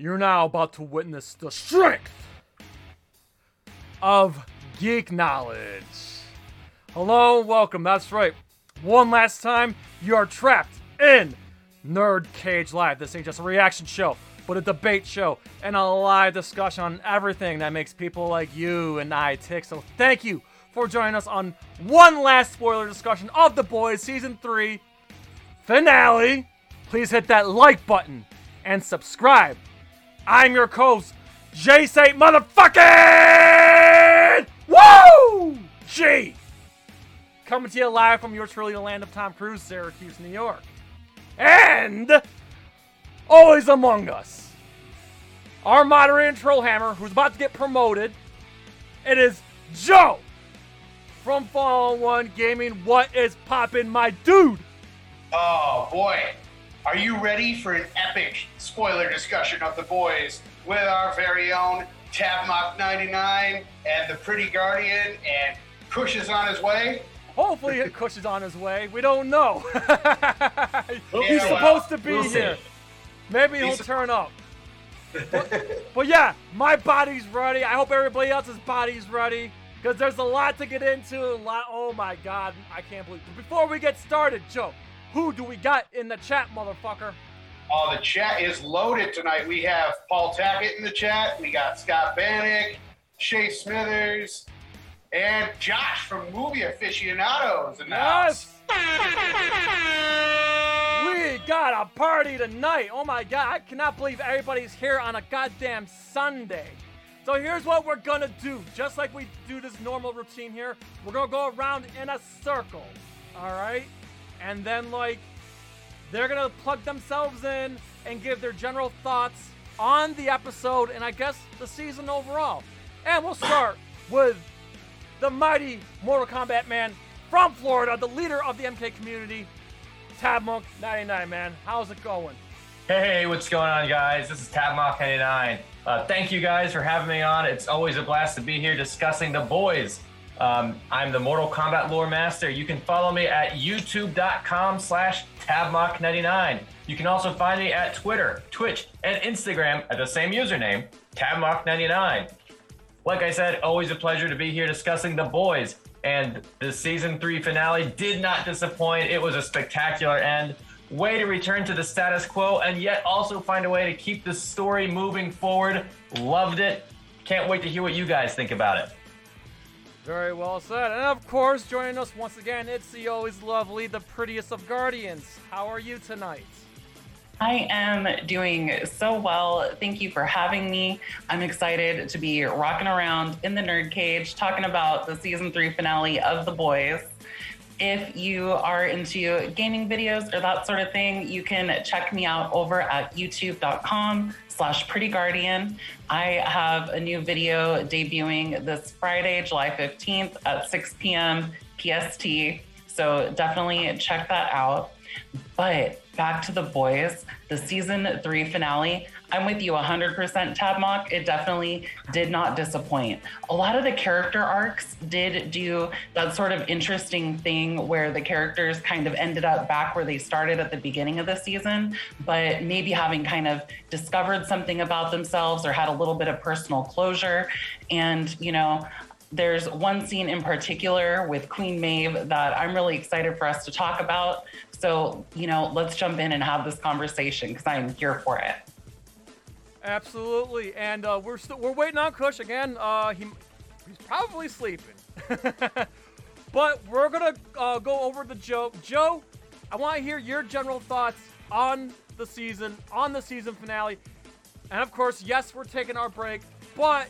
You're now about to witness the strength of geek knowledge. Hello, welcome. That's right. One last time, you are trapped in Nerd Cage Live. This ain't just a reaction show, but a debate show and a live discussion on everything that makes people like you and I tick. So thank you for joining us on one last spoiler discussion of The Boys Season 3 finale. Please hit that like button and subscribe. I'm your host, Jay Saint Motherfucking Woo! G! Coming to you live from yours truly, the land of Tom Cruise, Syracuse, New York. And always among us, our moderator Trollhammer, who's about to get promoted. It is Joe from Fallen One Gaming. What is poppin', my dude? Oh boy, are you ready for an epic spoiler discussion of the boys with our very own Tabmock 99 and the Pretty Guardian and Kush is on his way? Hopefully, Kush is on his way. We don't know. He's Yeah, supposed to be we'll see. here. Maybe he'll He's- turn up. But, but yeah, my body's ready. I hope everybody else's body's ready. Because there's a lot to get into. A lot. Oh my god, I can't believe. But before we get started, Joe, who do we got in the chat, motherfucker? Oh, the chat is loaded tonight. We have Paul Tackett in the chat. We got Scott Bannock, Shay Smithers, and Josh from Movie Aficionados the house. We got a party tonight. Oh my god, I cannot believe everybody's here on a goddamn Sunday. So here's what we're gonna do. Just like we do this normal routine here, we're gonna go around in a circle. Alright? And then, like, they're gonna plug themselves in and give their general thoughts on the episode and I guess the season overall. And we'll start with the mighty Mortal Kombat man from Florida, the leader of the MK community, Tab Mock 99, man. How's it going? Hey, what's going on, guys? This is Tabmock99. Uh, thank you guys for having me on. It's always a blast to be here discussing the boys. Um, I'm the Mortal Kombat lore master. You can follow me at youtube.com slash tabmock99. You can also find me at Twitter, Twitch, and Instagram at the same username, tabmock99. Like I said, always a pleasure to be here discussing the boys. And the season three finale did not disappoint. It was a spectacular end. Way to return to the status quo and yet also find a way to keep the story moving forward. Loved it. Can't wait to hear what you guys think about it. Very well said. And of course, joining us once again, it's the always lovely, the prettiest of guardians. How are you tonight? I am doing so well. Thank you for having me. I'm excited to be rocking around in the nerd cage talking about the season three finale of The Boys. If you are into gaming videos or that sort of thing, you can check me out over at youtube.com slash pretty guardian. I have a new video debuting this Friday, July 15th at 6 p.m. PST. So definitely check that out. But back to the boys, the season three finale. I'm with you 100% Tab Mock. It definitely did not disappoint. A lot of the character arcs did do that sort of interesting thing where the characters kind of ended up back where they started at the beginning of the season, but maybe having kind of discovered something about themselves or had a little bit of personal closure. And, you know, there's one scene in particular with Queen Maeve that I'm really excited for us to talk about. So, you know, let's jump in and have this conversation because I'm here for it. Absolutely. And uh, we're still we're waiting on Kush again. Uh, he he's probably sleeping. but we're gonna uh, go over the Joe. Joe, I want to hear your general thoughts on the season, on the season finale, and of course, yes, we're taking our break. But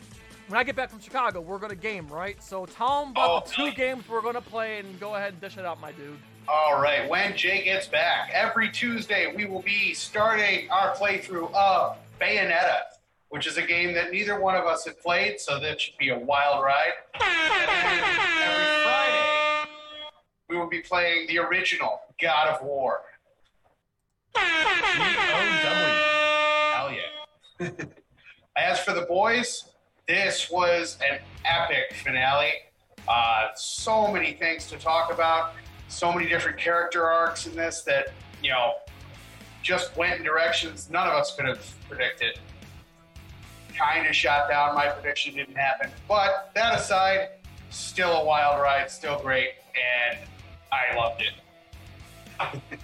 when I get back from Chicago, we're gonna game, right? So tell them about Oh, the two nice. games we're gonna play, and go ahead and dish it out, my dude. All right, when Jay gets back, every Tuesday we will be starting our playthrough of Bayonetta, which is a game that neither one of us had played, so that should be a wild ride. Every Friday, we will be playing the original God of War. Hell yeah. As for the boys, this was an epic finale. Uh, so many things to talk about, so many different character arcs in this that, you know, just went in directions none of us could have predicted. kind of shot down. My prediction didn't happen. But that aside, still a wild ride, still great, and I loved it.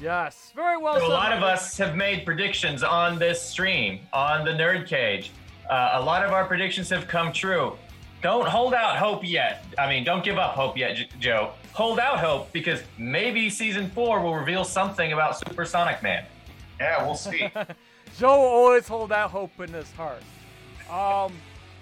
Yes, very well. So a lot of us have made predictions on this stream, on the Nerd Cage. Uh, a lot of our predictions have come true. Don't hold out hope yet. I mean, don't give up hope yet, J- Joe. Hold out hope because maybe season four will reveal something about Supersonic Man. Yeah, we'll see. Joe will always hold that hope in his heart. Um,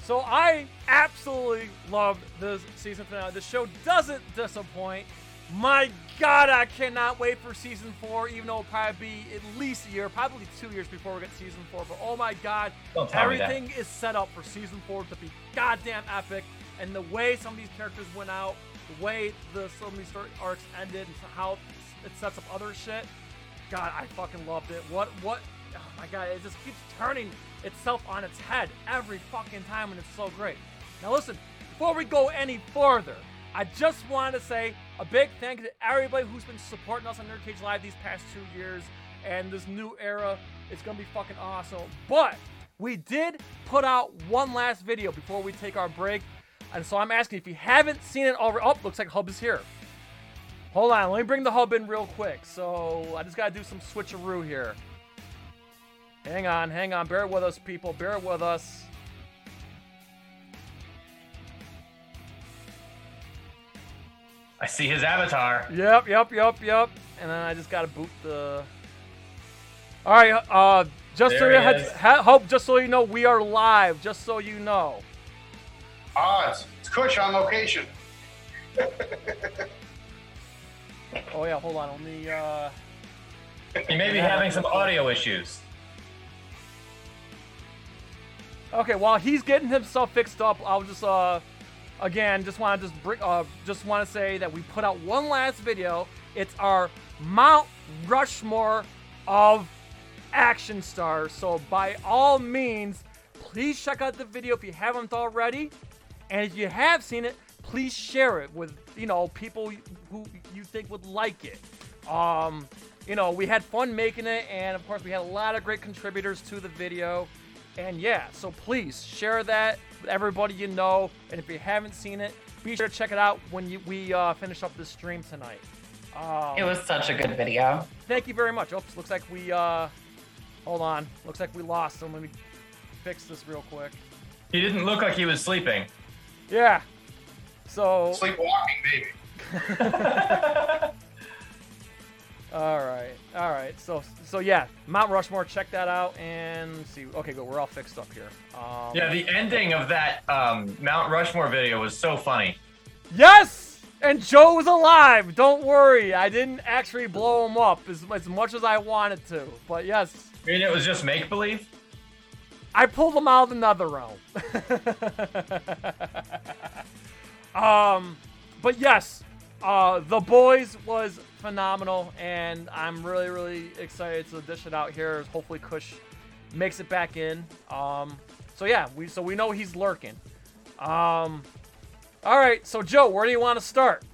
so I absolutely loved this season finale. The show doesn't disappoint. My God, I cannot wait for season four, even though it'll probably be at least a year, probably two years before we get season four. But oh my God, Don't tell me that. everything is set up for season four to be goddamn epic. And the way some of these characters went out, the way the some of these story arcs ended, and how it sets up other shit. God, I fucking loved it. What, what, oh my God, it just keeps turning itself on its head every fucking time, and it's so great. Now, listen, before we go any further, I just wanted to say a big thank you to everybody who's been supporting us on Nerd Cage Live these past two years and this new era. It's gonna be fucking awesome. But we did put out one last video before we take our break. And so I'm asking if you haven't seen it already. Oh, looks like Hub is here. Hold on, let me bring the hub in real quick. So I just gotta do some switcheroo here. Hang on, hang on. Bear with us, people. Bear with us. I see his avatar. Yep, yep, yep, yep. And then I just gotta boot the. All right, uh, just so you had, ha- hope, just so you know, we are live. Just so you know. Ah, it's, it's Kush on location. Oh yeah, hold on. Let me. Uh, He may be having some audio issues. Okay, while he's getting himself fixed up, I'll just uh again just want to just bring uh just want to say that we put out one last video. It's our Mount Rushmore of action stars. So by all means, please check out the video if you haven't already. And if you have seen it, please share it with, you know, people who you think would like it. Um, you know, we had fun making it, and of course, we had a lot of great contributors to the video. And yeah, so please share that with everybody you know. And if you haven't seen it, be sure to check it out when you, we uh, finish up this stream tonight. Um, It was such a good video. Thank you very much. Oops, looks like we, uh, hold on. Looks like we lost him. Let me fix this real quick. He didn't look like he was sleeping. Yeah. So, Sleepwalking, baby. all right, all right. So, so yeah, Mount Rushmore. Check that out and see. Okay, good. We're all fixed up here. Um, Yeah, the ending of that um, Mount Rushmore video was so funny. Yes, and Joe was alive. Don't worry, I didn't actually blow him up as, as much as I wanted to. But yes, I mean, it was just make believe. I pulled him out of the nether realm. um, but yes, uh, the boys was phenomenal, and I'm really, really excited to dish it out here. Hopefully, Kush makes it back in. Um, so yeah, we so we know he's lurking. Um, all right, so Joe, where do you want to start?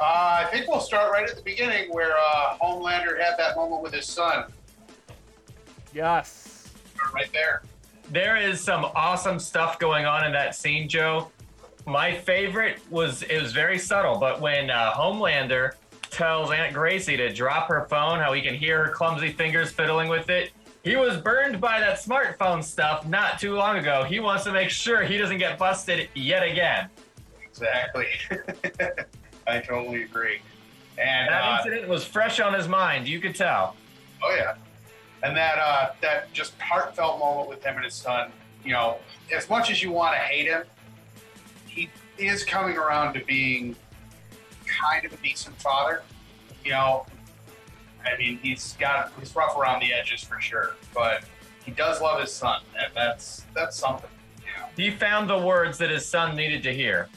Uh, I think we'll start right at the beginning where uh, Homelander had that moment with his son. Yes. Right there. There is some awesome stuff going on in that scene, Joe. My favorite was it was very subtle, but when uh, Homelander tells Aunt Gracie to drop her phone, how he can hear her clumsy fingers fiddling with it. He was burned by that smartphone stuff not too long ago. He wants to make sure he doesn't get busted yet again. Exactly. I totally agree. And That uh, incident was fresh on his mind. You could tell. oh yeah, and that uh, that just heartfelt moment with him and his son. You know, as much as you want to hate him, he is coming around to being kind of a decent father. You know, I mean, he's got he's rough around the edges for sure, but he does love his son, and that's that's something. You know? He found the words that his son needed to hear.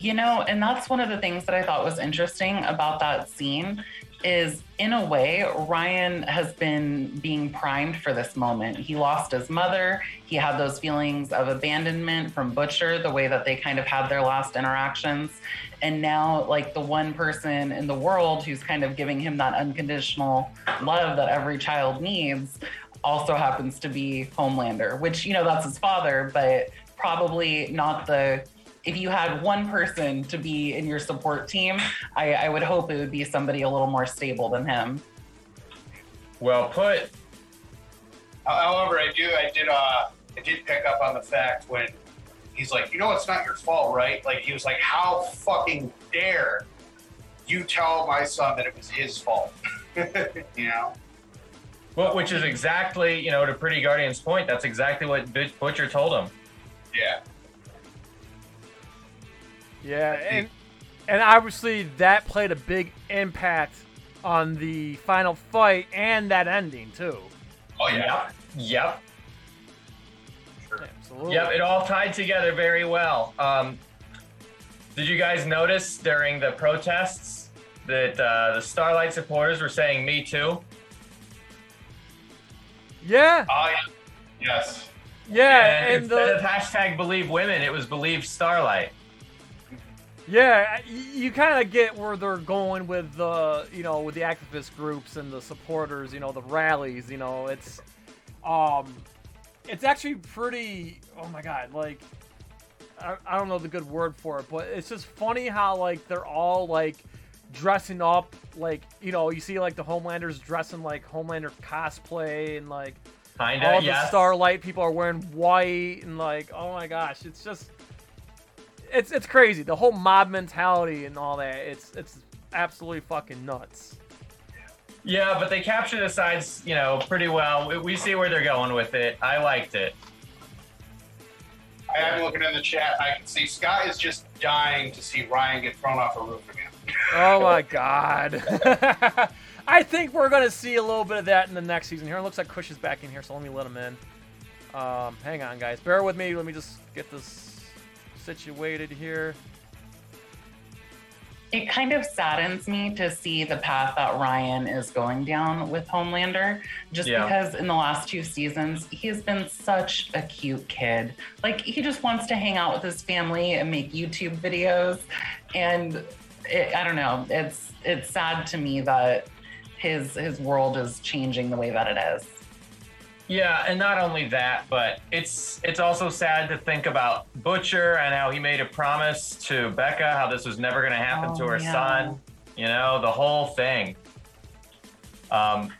You know, and that's one of the things that I thought was interesting about that scene is in a way Ryan has been being primed for this moment. He lost his mother. He had those feelings of abandonment from Butcher, the way that they kind of had their last interactions. And now like the one person in the world who's kind of giving him that unconditional love that every child needs also happens to be Homelander, which, you know, that's his father, but probably not the. If you had one person to be in your support team, I, I would hope it would be somebody a little more stable than him. Well put. However, I do, I did, uh, I did pick up on the fact when he's like, you know, it's not your fault, right? Like, he was like, how fucking dare you tell my son that it was his fault? you know? Well, which is exactly, you know, to Pretty Guardian's point, that's exactly what Butcher told him. Yeah. Yeah, and and obviously that played a big impact on the final fight and that ending too. Oh, yeah. Yep. Sure. Absolutely. Yep. It all tied together very well. Um, did you guys notice during the protests that uh, the Starlight supporters were saying "Me Too"? Yeah, Oh, yeah. Yes. yeah, and and instead the, of hashtag Believe Women, it was Believe Starlight. Yeah, you kind of get where they're going with the, you know, with the activist groups and the supporters, you know, the rallies. You know, it's, um, it's actually pretty. Oh my god, like. I, I don't know the good word for it, but it's just funny how like they're all like dressing up like you know you see like the Homelanders dressing like Homelander cosplay and like Kinda. all the yes. Starlight people are wearing white and like oh my gosh it's just it's it's crazy the whole mob mentality and all that it's it's absolutely fucking nuts Yeah, but they captured the sides, you know, pretty well. We, we see where they're going with it. I liked it. I'm looking in the chat. I can see Scott is just dying to see Ryan get thrown off a roof again. oh my god I think we're gonna see a little bit of that in the next season here it looks like Kush is back in here so let me let him in um, hang on guys bear with me let me just get this situated here It kind of saddens me to see the path that Ryan is going down with Homelander, just Yeah. because in the last two seasons, he's been such a cute kid. Like, he just wants to hang out with his family and make YouTube videos. And it, I don't know, it's it's sad to me that his his world is changing the way that it is. Yeah, and not only that, but it's it's also sad to think about Butcher and how he made a promise to Becca, how this was never going to happen to Oh, her yeah. son. You know, the whole thing. Um,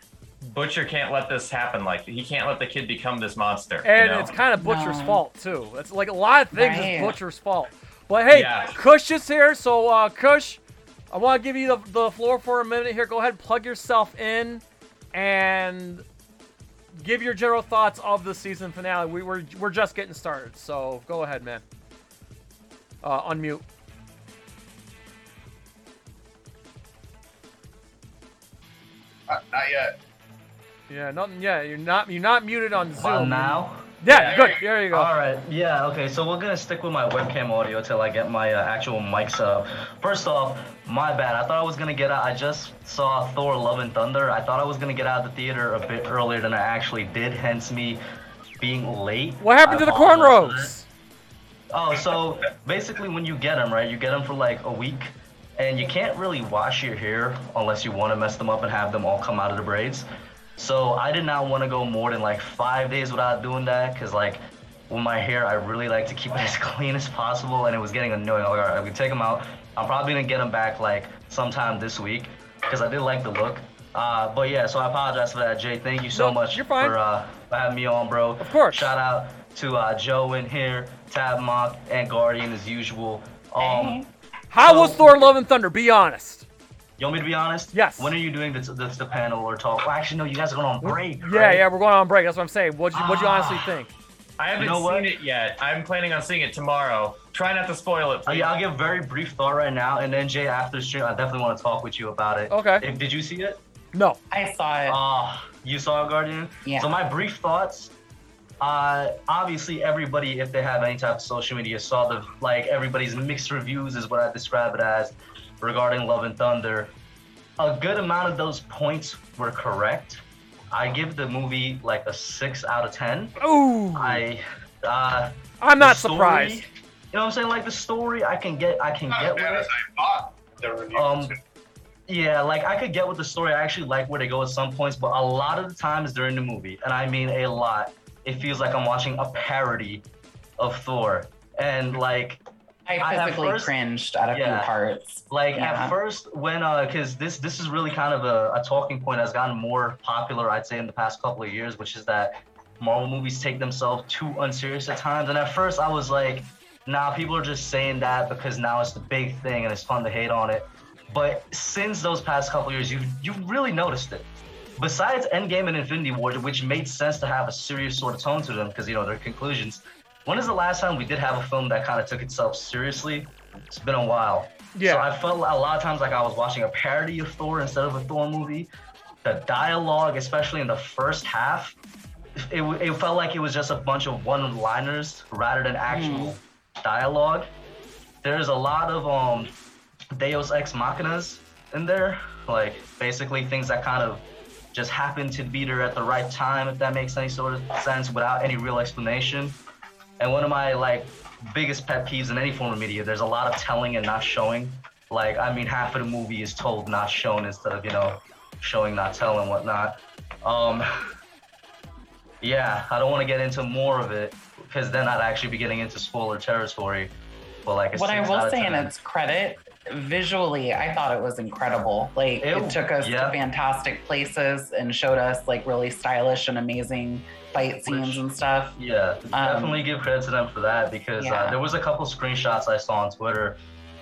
Butcher can't let this happen. Like he can't let the kid become this monster. you And know? it's kind of Butcher's No. fault too. It's like a lot of things Right. is Butcher's fault. But hey, Yeah. Kush is here, so uh, Kush, I want to give you the, the floor for a minute here. Go ahead, plug yourself in, and give your general thoughts of the season finale. We were we're just getting started, so go ahead, man. Uh, unmute. Not, not yet. Yeah, nothing. Yeah, you're not you're not muted on Zoom. Uh, now? Yeah, good. there you go. All right. Yeah. Okay. So we're gonna stick with my webcam audio till I get my uh, actual mic set up. First off, my bad. I thought I was gonna get out. I just saw Thor: Love and Thunder. I thought I was gonna get out of the theater a bit earlier than I actually did. Hence me being late. What happened I to the apologize for that. cornrows? Oh, so basically, when you get them, right, you get them for like a week, and you can't really wash your hair unless you want to mess them up and have them all come out of the braids. So I did not want to go more than like five days without doing that, cause like with my hair, I really like to keep it as clean as possible, and it was getting annoying. Like, all right, I'm gonna take them out. I'm probably gonna get them back like sometime this week, cause I did like the look. Uh, but yeah, so I apologize for that, Jay. Thank you so Nope, much you're fine. for uh, for having me on, bro. Of course. Shout out to uh, Joe in here, Tab Mock, and Guardian as usual. Um, How so- was Thor: Love and Thunder? Be honest. You want me to be honest? Yes. When are you doing this, this the panel or talk? Well, actually, no. You guys are going on break. Yeah, right? yeah, we're going on break. That's what I'm saying. What'd you, what'd you honestly Ah. think? I haven't know seen what? it yet. I'm planning on seeing it tomorrow. Try not to spoil it. Uh, Please. yeah, I'll give a very brief thought right now, and then Jay after the stream, I definitely want to talk with you about it. Okay. If, did you see it? No. I saw it. Ah, you saw it, Guardian? Yeah. So my brief thoughts. Uh, obviously, everybody, if they have any type of social media, saw the like everybody's mixed reviews is what I describe it as regarding Love and Thunder. A good amount of those points were correct. I give the movie like a six out of ten. Ooh. I, uh, I'm not story- surprised. You know what I'm saying? Like the story, I can get, I can Not get as with bad it. as I thought the reviews. Um, Yeah, like I could get with the story. I actually like where they go at some points, but a lot of the times during the movie, and I mean a lot, it feels like I'm watching a parody of Thor. And like I physically first- cringed at a yeah. few parts. like Yeah. at first when uh because this this is really kind of a, a talking point that's gotten more popular i'd say in the past couple of years which is that marvel movies take themselves too unserious at times and at first i was like nah people are just saying that because now it's the big thing and it's fun to hate on it but since those past couple of years you you really noticed it besides endgame and infinity war which made sense to have a serious sort of tone to them because you know their conclusions when is the last time we did have a film that kind of took itself seriously it's been a while Yeah. so I felt a lot of times like I was watching a parody of Thor instead of a Thor movie. The dialogue, especially in the first half, it, it felt like it was just a bunch of one-liners rather than actual dialogue. There's a lot of um, Deus Ex Machinas in there, like basically things that kind of just happen to be there at the right time, if that makes any sort of sense, without any real explanation. And one of my like biggest pet peeves in any form of media, there's a lot of telling and not showing. Like, I mean, half of the movie is told, not shown, instead of you know, showing, not telling, whatnot. Um, yeah, I don't want to get into more of it because then I'd actually be getting into spoiler territory. But like, What I will say in its credit, visually, I thought it was incredible. Like It- it, took us yeah. to fantastic places and showed us like really stylish and amazing fight scenes Which- and stuff. Yeah, Um, definitely give credit to them for that because uh, there was a couple screenshots I saw on Twitter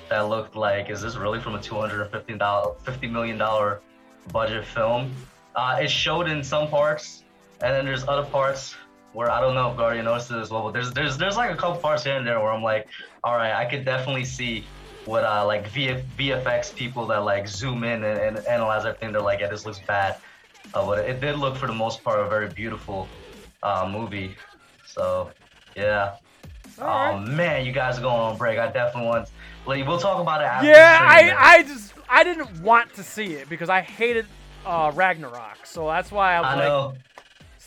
that looked like, is this really from a two hundred and fifty dollar, fifty million dollar budget film? Uh, it showed in some parts, and then there's other parts where I don't know if Guardian noticed it as well, but there's there's there's like a couple parts here and there where I'm like, all right, I could definitely see what uh like VF, VFX people that like zoom in and, and analyze everything. They're like, yeah, this looks bad, uh, but it did look for the most part a very beautiful uh, movie. So yeah. Right. Oh man, you guys are going on break. I definitely want. Like, we'll talk about it after. Yeah, the stream, man. I, I just I didn't want to see it because I hated uh, Ragnarok, so that's why I was I like, know.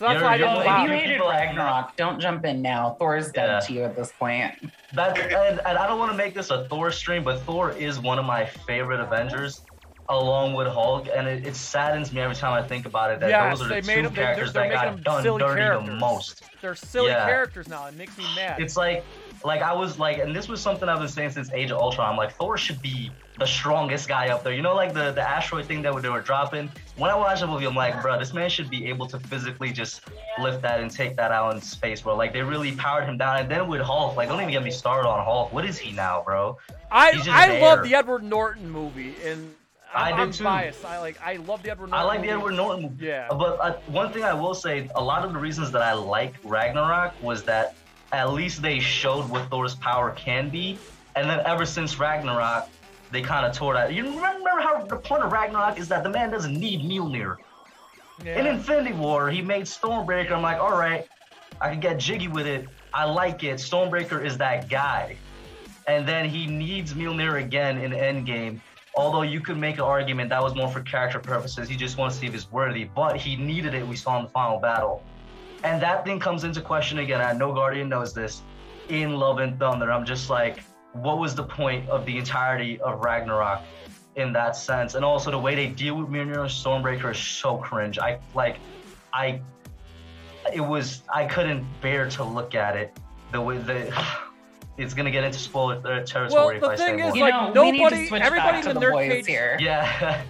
So that's why I didn't if you hated Ragnarok, don't jump in now. Thor's dead Yeah. to you at this point. That and, and I don't want to make this a Thor stream, but Thor is one of my favorite Avengers, along with Hulk, and it, it saddens me every time I think about it that Yes, those are the two them- characters they're that got done dirty the most. They're silly Yeah. characters now. It makes me mad. It's like, like I was like, and this was something I've been saying since Age of Ultron. I'm like, Thor should be the strongest guy up there. You know, like the the asteroid thing that they were dropping. When I watched the movie, I'm like, bro, this man should be able to physically just lift that and take that out in space, bro. Like they really powered him down. And then with Hulk, like don't even get me started on Hulk. What is he now, bro? I I there. love the Edward Norton movie, and I'm, I do I'm too. biased. I like I love the Edward Norton. I like the movie. Edward Norton movie. Yeah. But uh, one thing I will say, a lot of the reasons that I like Ragnarok was that at least they showed what Thor's power can be, and then ever since Ragnarok, they kind of tore that. You remember how the point of Ragnarok is that the man doesn't need Mjolnir. Yeah. In Infinity War, he made Stormbreaker. I'm like, all right, I can get jiggy with it. I like it. Stormbreaker is that guy. And then he needs Mjolnir again in Endgame. Although you could make an argument that was more for character purposes. He just wants to see if he's worthy. But he needed it, we saw in the final battle. And that thing comes into question again. I know Guardian knows this. In Love and Thunder, I'm just like, what was the point of the entirety of Ragnarok in that sense? And also the way they deal with Mjolnir and Stormbreaker is so cringe. I like, I, it was, I couldn't bear to look at it. The way the, it's gonna get into spoiler uh, territory Well, if the I thing say is, more. You like, know, we need nobody- to switch everybody back in to the the nerd boys cage- here. yeah.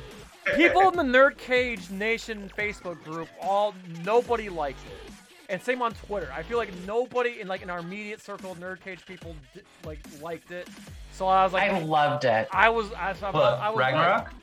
people in the Nerd Cage Nation Facebook group, all nobody liked it, and same on Twitter. I feel like nobody in like in our immediate circle of Nerd Cage people di- like liked it. So I was like, I loved it. I was, I, was- I But was Ragnarok?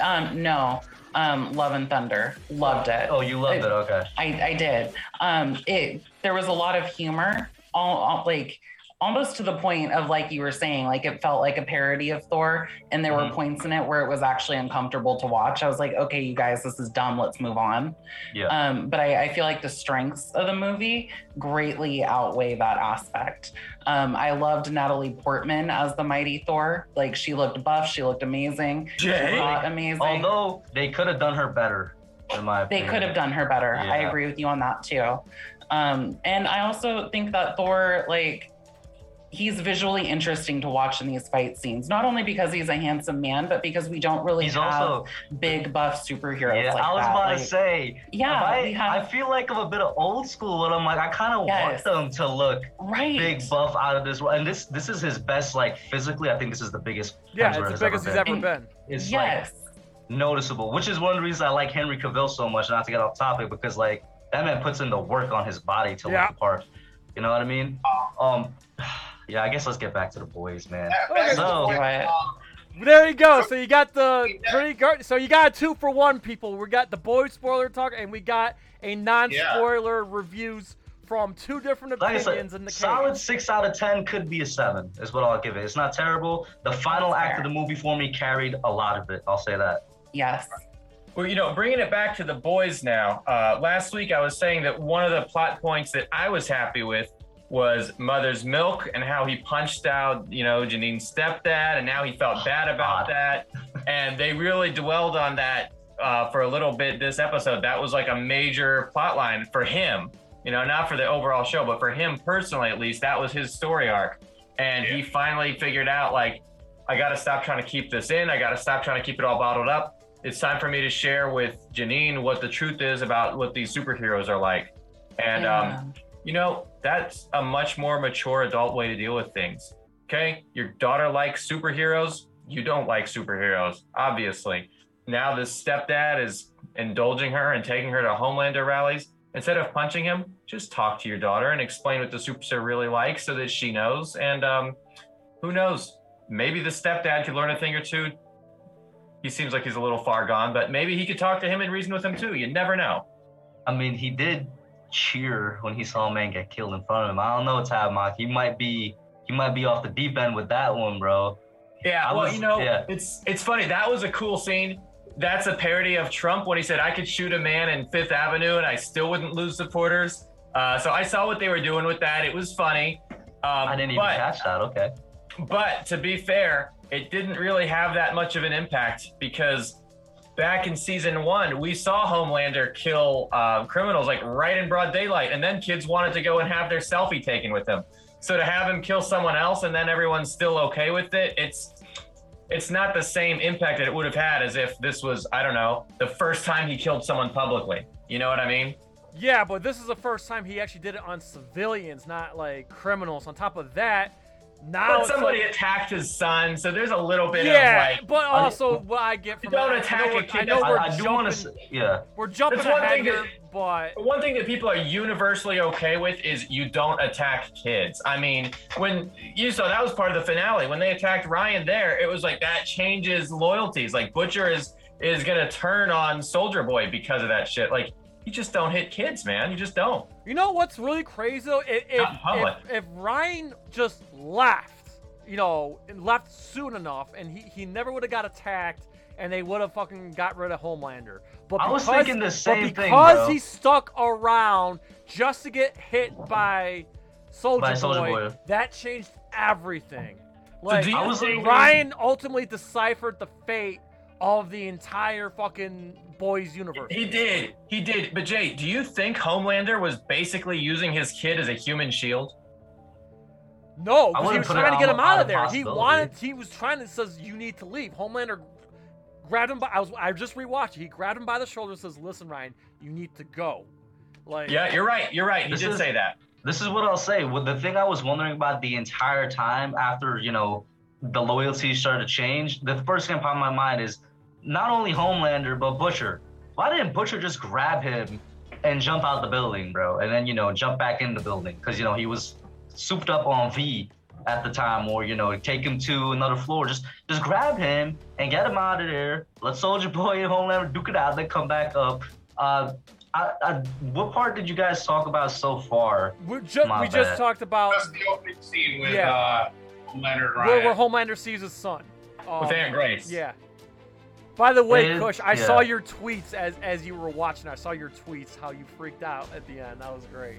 Um, no, um, Love and Thunder, loved it. Oh, you loved it. Okay. I, I did. Um, it there was a lot of humor, all, all like almost to the point of like you were saying, like it felt like a parody of Thor, and there Mhm. were points in it where it was actually uncomfortable to watch. I was like, okay, you guys, this is dumb. Let's move on. Yeah. Um, but I, I feel like the strengths of the movie greatly outweigh that aspect. Um, I loved Natalie Portman as the mighty Thor. Like she looked buff, she looked amazing, she Jay? looked amazing. Although they could have done her better, in my opinion. They could have done her better. I agree with you on that too. Um, and I also think that Thor, like, he's visually interesting to watch in these fight scenes. Not only because he's a handsome man, but because we don't really He's have also big buff superheroes yeah. like I was that. about Like, to say. yeah, I, have I feel like I'm a bit of old school, and I'm like I kind of Yes. want them to look right. big buff out of this. And this this is his best like physically. I think this is the biggest. Yeah, Hemsworth it's the has biggest he's been. ever been. It's like yes. noticeable, which is one of the reasons I like Henry Cavill so much. Not to get off topic, because like that man puts in the work on his body to Yeah. look the part. You know what I mean? Um, yeah. I guess let's get back to the boys, man. Back to the So- um, There you go. So you got the pretty good. So you got a two for one, people. We got the boys spoiler talk, and we got a non-spoiler reviews from two different Like I opinions said, in the solid cage. six out of ten could be a seven, is what I'll give it. It's not terrible. The final That's act fair. of the movie for me carried a lot of it. I'll say that. Yes. Well, you know, bringing it back to the boys now. Uh, last week, I was saying that one of the plot points that I was happy with was Mother's Milk and how he punched out, you know, Janine's stepdad, and now he felt bad about God. that. And they really dwelled on that uh, for a little bit this episode. That was like a major plot line for him, you know, not for the overall show, but for him personally, at least, that was his story arc. And he finally figured out, like, I got to stop trying to keep this in. I got to stop trying to keep it all bottled up it's time for me to share with Janine what the truth is about what these superheroes are like. And um, you know, that's a much more mature adult way to deal with things. Okay, your daughter likes superheroes. You don't like superheroes, obviously. Now this stepdad is indulging her and taking her to Homelander rallies. Instead of punching him, just talk to your daughter and explain what the superstar really likes so that she knows. And um, who knows? Maybe the stepdad could learn a thing or two. He seems like he's a little far gone, but maybe he could talk to him and reason with him too. You never know. I mean, he did cheer when he saw a man get killed in front of him. I don't know, Tab Mock. He might be he might be off the deep end with that one, bro. Yeah, I well, was- you know, yeah. it's it's funny. That was a cool scene. That's a parody of Trump when he said, "I could shoot a man in Fifth Avenue and I still wouldn't lose supporters." Uh, so I saw what they were doing with that. It was funny. Um, I didn't even but, catch that. Okay. But to be fair, it didn't really have that much of an impact because back in season one, we saw Homelander kill uh, criminals like right in broad daylight, and then kids wanted to go and have their selfie taken with him. So to have him kill someone else and then everyone's still okay with it, it's it's not the same impact that it would have had as if this was I don't know the first time he killed someone publicly. You know what I mean? Yeah, but this is the first time he actually did it on civilians, not like criminals. On top of that, now But somebody like- attacked his son, so there's a little bit yeah, of like but also what I get from don't it, attack a kid I know we're I, I do jumping, want to. Yeah. we're jumping That's one ahead thing here, that- but But One thing that people are universally okay with is you don't attack kids. I mean, when you saw that was part of the finale when they attacked Ryan there, it was like that changes loyalties. Like Butcher is is gonna turn on Soldier Boy because of that shit. Like you just don't hit kids, man. You just don't. You know what's really crazy though? If if, Not in public. if, if Ryan just left, you know, and left soon enough, and he, he never would have got attacked, and they would have fucking got rid of Homelander. But I was thinking the same but thing, because he stuck around just to get hit by Soldier, Boy, Boy. that changed everything. Like do you I was Ryan ultimately deciphered the fate of the entire fucking boys universe. He did. He did. But Jay, do you think Homelander was basically using his kid as a human shield? No, because he was trying to get him out out of of there. He wanted. He was trying to says you need to leave. Homelander grabbed him by. I was. I just rewatched. it. He grabbed him by the shoulder. and Says, "Listen, Ryan, you need to go." Like Yeah, you're right. You're right. He This did is- say that. This is what I'll say. Well, the thing I was wondering about the entire time after, you know, the loyalty started to change, the first thing that pop in my mind is not only Homelander, but Butcher. Why didn't Butcher just grab him and jump out the building, bro? And then, you know, jump back in the building? Because, you know, he was souped up on V at the time, or, you know, take him to another floor. Just just grab him and get him out of there. Let Soldier Boy and Homelander duke it out, then come back up. Uh, I, I, what part did you guys talk about so far? we just My we just talked about That's the opening scene with Yeah. uh, Leonard Ryan. where, where Homelander sees his son. Um, With Aunt Grace. Yeah. By the way, It- Kush, I yeah. saw your tweets as as you were watching. I saw your tweets how you freaked out at the end. That was great.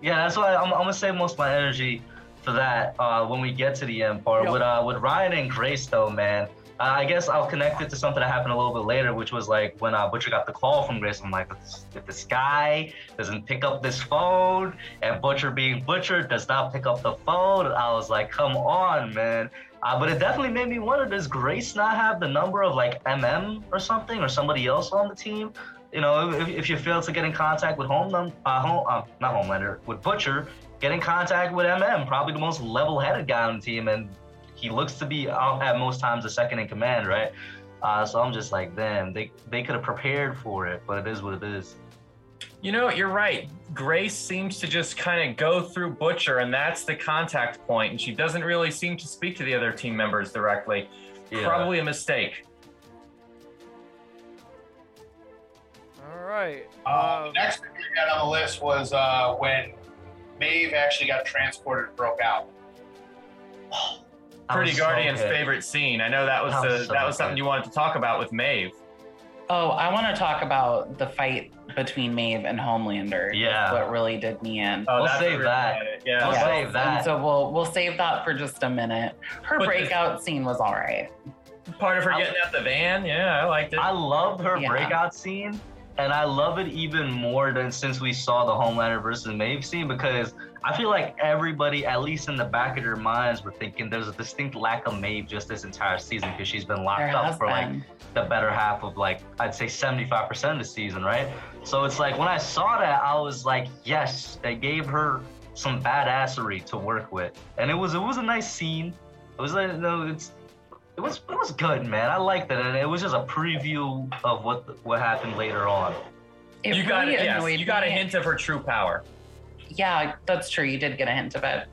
Yeah, that's why I'm, I'm gonna save most of my energy for that uh, when we get to the end part. Yep. With uh, with Ryan and Grace though, man, I guess I'll connect it to something that happened a little bit later, which was like when uh, Butcher got the call from Grace. I'm like, if this, if this guy doesn't pick up this phone, and Butcher being Butcher does not pick up the phone, I was like, come on, man. Uh, but it definitely made me wonder: Does Grace not have the number of like MM or something, or somebody else on the team? You know, if, if you fail to get in contact with home, uh, home uh, not Homelander, with Butcher, get in contact with MM, probably the most level-headed guy on the team, and he looks to be at most times the second in command, right? Uh, so I'm just like, damn, they they could have prepared for it, but it is what it is. You know, you're right. Grace seems to just kind of go through Butcher, and that's the contact point, and she doesn't really seem to speak to the other team members directly. Yeah. Probably a mistake. All right. Uh, the next thing we got on the list was uh, when Maeve actually got transported and broke out. Pretty Guardian's so favorite scene. I know that was that was, so that was something you wanted to talk about with Maeve. Oh, I want to talk about the fight between Maeve and Homelander. Yeah, what really did me in. Oh, we'll save that. Yeah, we'll yeah. save that. And so we'll we'll save that for just a minute. Her but breakout the, scene was all right. Part of her getting out the van. Yeah, I liked it. I loved her yeah. breakout scene, and I love it even more than since we saw the Homelander versus Maeve scene because I feel like everybody, at least in the back of their minds, were thinking there's a distinct lack of Maeve just this entire season because she's been locked there up for been. like the better half of like I'd say 75% of the season, right? So it's like when I saw that, I was like, yes, they gave her some badassery to work with, and it was it was a nice scene. It was uh, like no, it's it was it was good, man. I liked it, and it was just a preview of what what happened later on. It you really got it. Yes, you got a hint of her true power yeah, that's true. You did get a hint of it.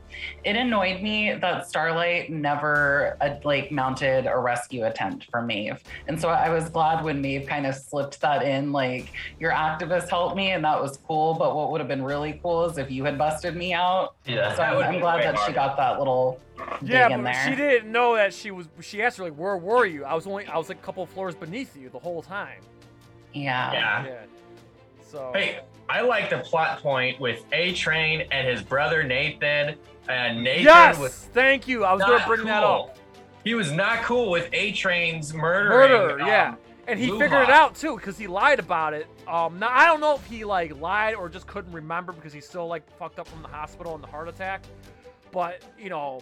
It annoyed me that Starlight never uh, like mounted a rescue attempt for Maeve, and so I was glad when Maeve kind of slipped that in. Like your activist helped me, and that was cool. But what would have been really cool is if you had busted me out. Yeah. So I'm, I'm glad that harder. she got that little. Yeah, but she didn't know that she was. She asked her like, "Where were you?" I was only. I was like a couple floors beneath you the whole time. Yeah. Yeah. yeah. So. Hey, I like the plot point with A Train and his brother Nathan. And Nathan yes, was thank you. I was going to bring cool. that up. He was not cool with A Train's murder. Murder, um, yeah. And he figured it out too because he lied about it. Um, now I don't know if he like lied or just couldn't remember because he's still like fucked up from the hospital and the heart attack. But you know,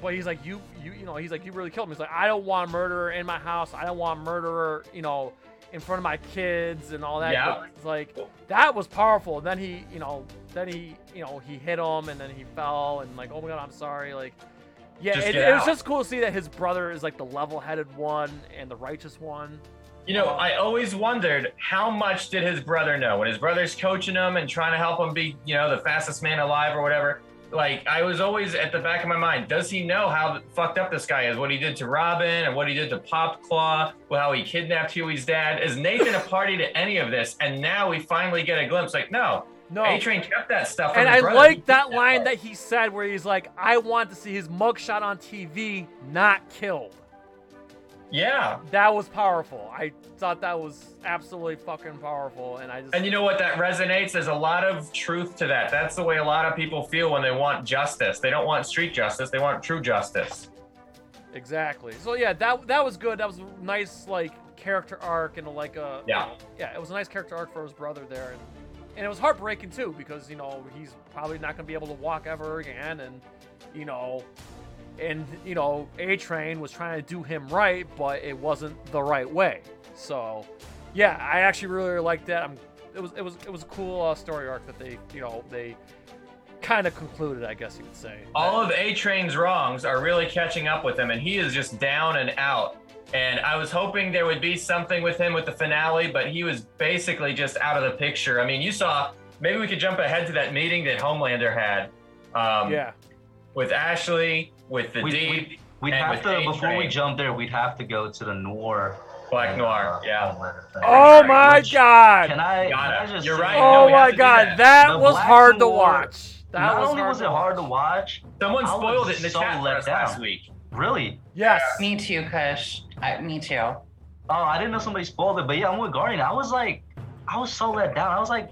but he's like you, you, you know, he's like you really killed him. He's like I don't want a murderer in my house. I don't want a murderer, you know, in front of my kids and all that. Yeah. It's like that was powerful. And then he, you know, then he, you know, he hit him and then he fell and like, oh my god, I'm sorry. Like, yeah, it, it was just cool to see that his brother is like the level-headed one and the righteous one. You know, um, I always wondered how much did his brother know when his brother's coaching him and trying to help him be, you know, the fastest man alive or whatever like I was always at the back of my mind, does he know how fucked up this guy is? What he did to Robin and what he did to Popclaw, how he kidnapped Hughie's dad. Is Nathan a party to any of this? And now we finally get a glimpse. Like, no, no. A Train kept that stuff. and I like that line that he said where he's like, I want to see his mugshot on TV, not killed. Yeah. That was powerful. I thought that was absolutely fucking powerful. And I just. And you know what? That resonates. There's a lot of truth to that. That's the way a lot of people feel when they want justice. They don't want street justice, they want true justice. Exactly. So yeah, that that was good. That was a nice like character arc and like a yeah yeah it was a nice character arc for his brother there and and it was heartbreaking too because you know he's probably not gonna be able to walk ever again and you know and you know a train was trying to do him right but it wasn't the right way. So yeah i actually really, really liked that. I'm, it was it was it was a cool uh, story arc that they you know they kind of concluded i guess you could say. All of a train's wrongs are really catching up with him and he is just down and out. And i was hoping there would be something with him with the finale but he was basically just out of the picture. I mean you saw maybe we could jump ahead to that meeting that homelander had um, yeah. with ashley with the we, deep. We, we'd have to before we jump there. We'd have to go to the noir. Black and, Noir, uh, yeah. Oh my Which, god! Can I? Can I just You're right. Oh no, my god, that, that was hard to watch. That not was only was it hard to watch, someone spoiled it in the so chat let down. last week. Really? Yes. Me too, Kush. I, me too. Oh, I didn't know somebody spoiled it, but yeah, I'm with Guardian. I was like, I was so let down. I was like,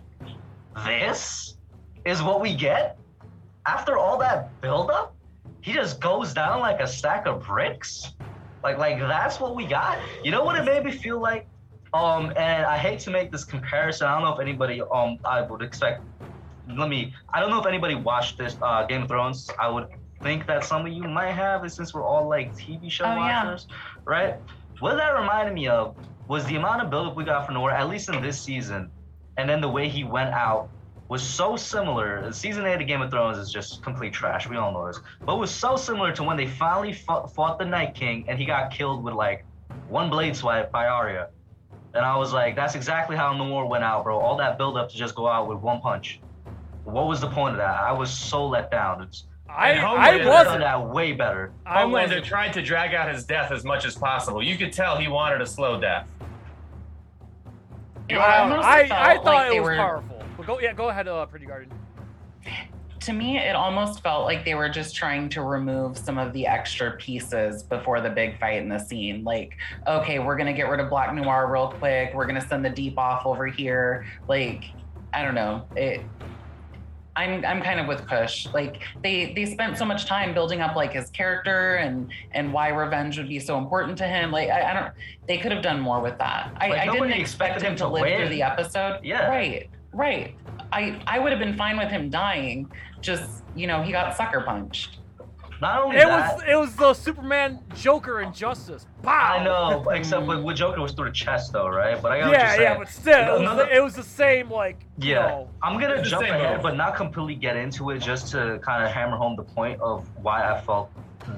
this is what we get after all that buildup he just goes down like a stack of bricks. Like like that's what we got. You know what it made me feel like? Um, and I hate to make this comparison. I don't know if anybody um I would expect. Let me. I don't know if anybody watched this uh, Game of Thrones. I would think that some of you might have, since we're all like TV show Oh, yeah. watchers, right? What that reminded me of was the amount of buildup we got for Noir, at least in this season, and then the way he went out was so similar. Season eight of Game of Thrones is just complete trash. We all know this, but it was so similar to when they finally fought, fought the Night King and he got killed with like one blade swipe by Arya. And I was like, that's exactly how Noir went out, bro. All that buildup to just go out with one punch. What was the point of that? I was so let down. It's, I I Homelander they could've done wasn't. that way better. I Homelander wasn't. tried to drag out his death as much as possible. You could tell he wanted a slow death. It I, almost I, I thought like it was were, powerful. But go yeah, go ahead, uh, Pretty Guardian. to me, it almost felt like they were just trying to remove some of the extra pieces before the big fight in the scene. Like, okay, we're gonna get rid of Black Noir real quick. We're gonna send the Deep off over here. Like, I don't know. It. I'm I'm kind of with Kush. Like they they spent so much time building up like his character and and why revenge would be so important to him. Like I, I don't. They could have done more with that. I, Like, I didn't expect him him to to live through the episode. Yeah. Right. Right. I I would have been fine with him dying. Just you know, he got sucker punched. Not only It that, was it was the Superman Joker injustice. Pow. I know, except with, with Joker was through the chest though, right? But I got Yeah, saying. yeah, but still, it was, Another- the, it was the same. Like, you Yeah, know, I'm gonna jump same ahead, move. but not completely get into it, just to kind of hammer home the point of why I felt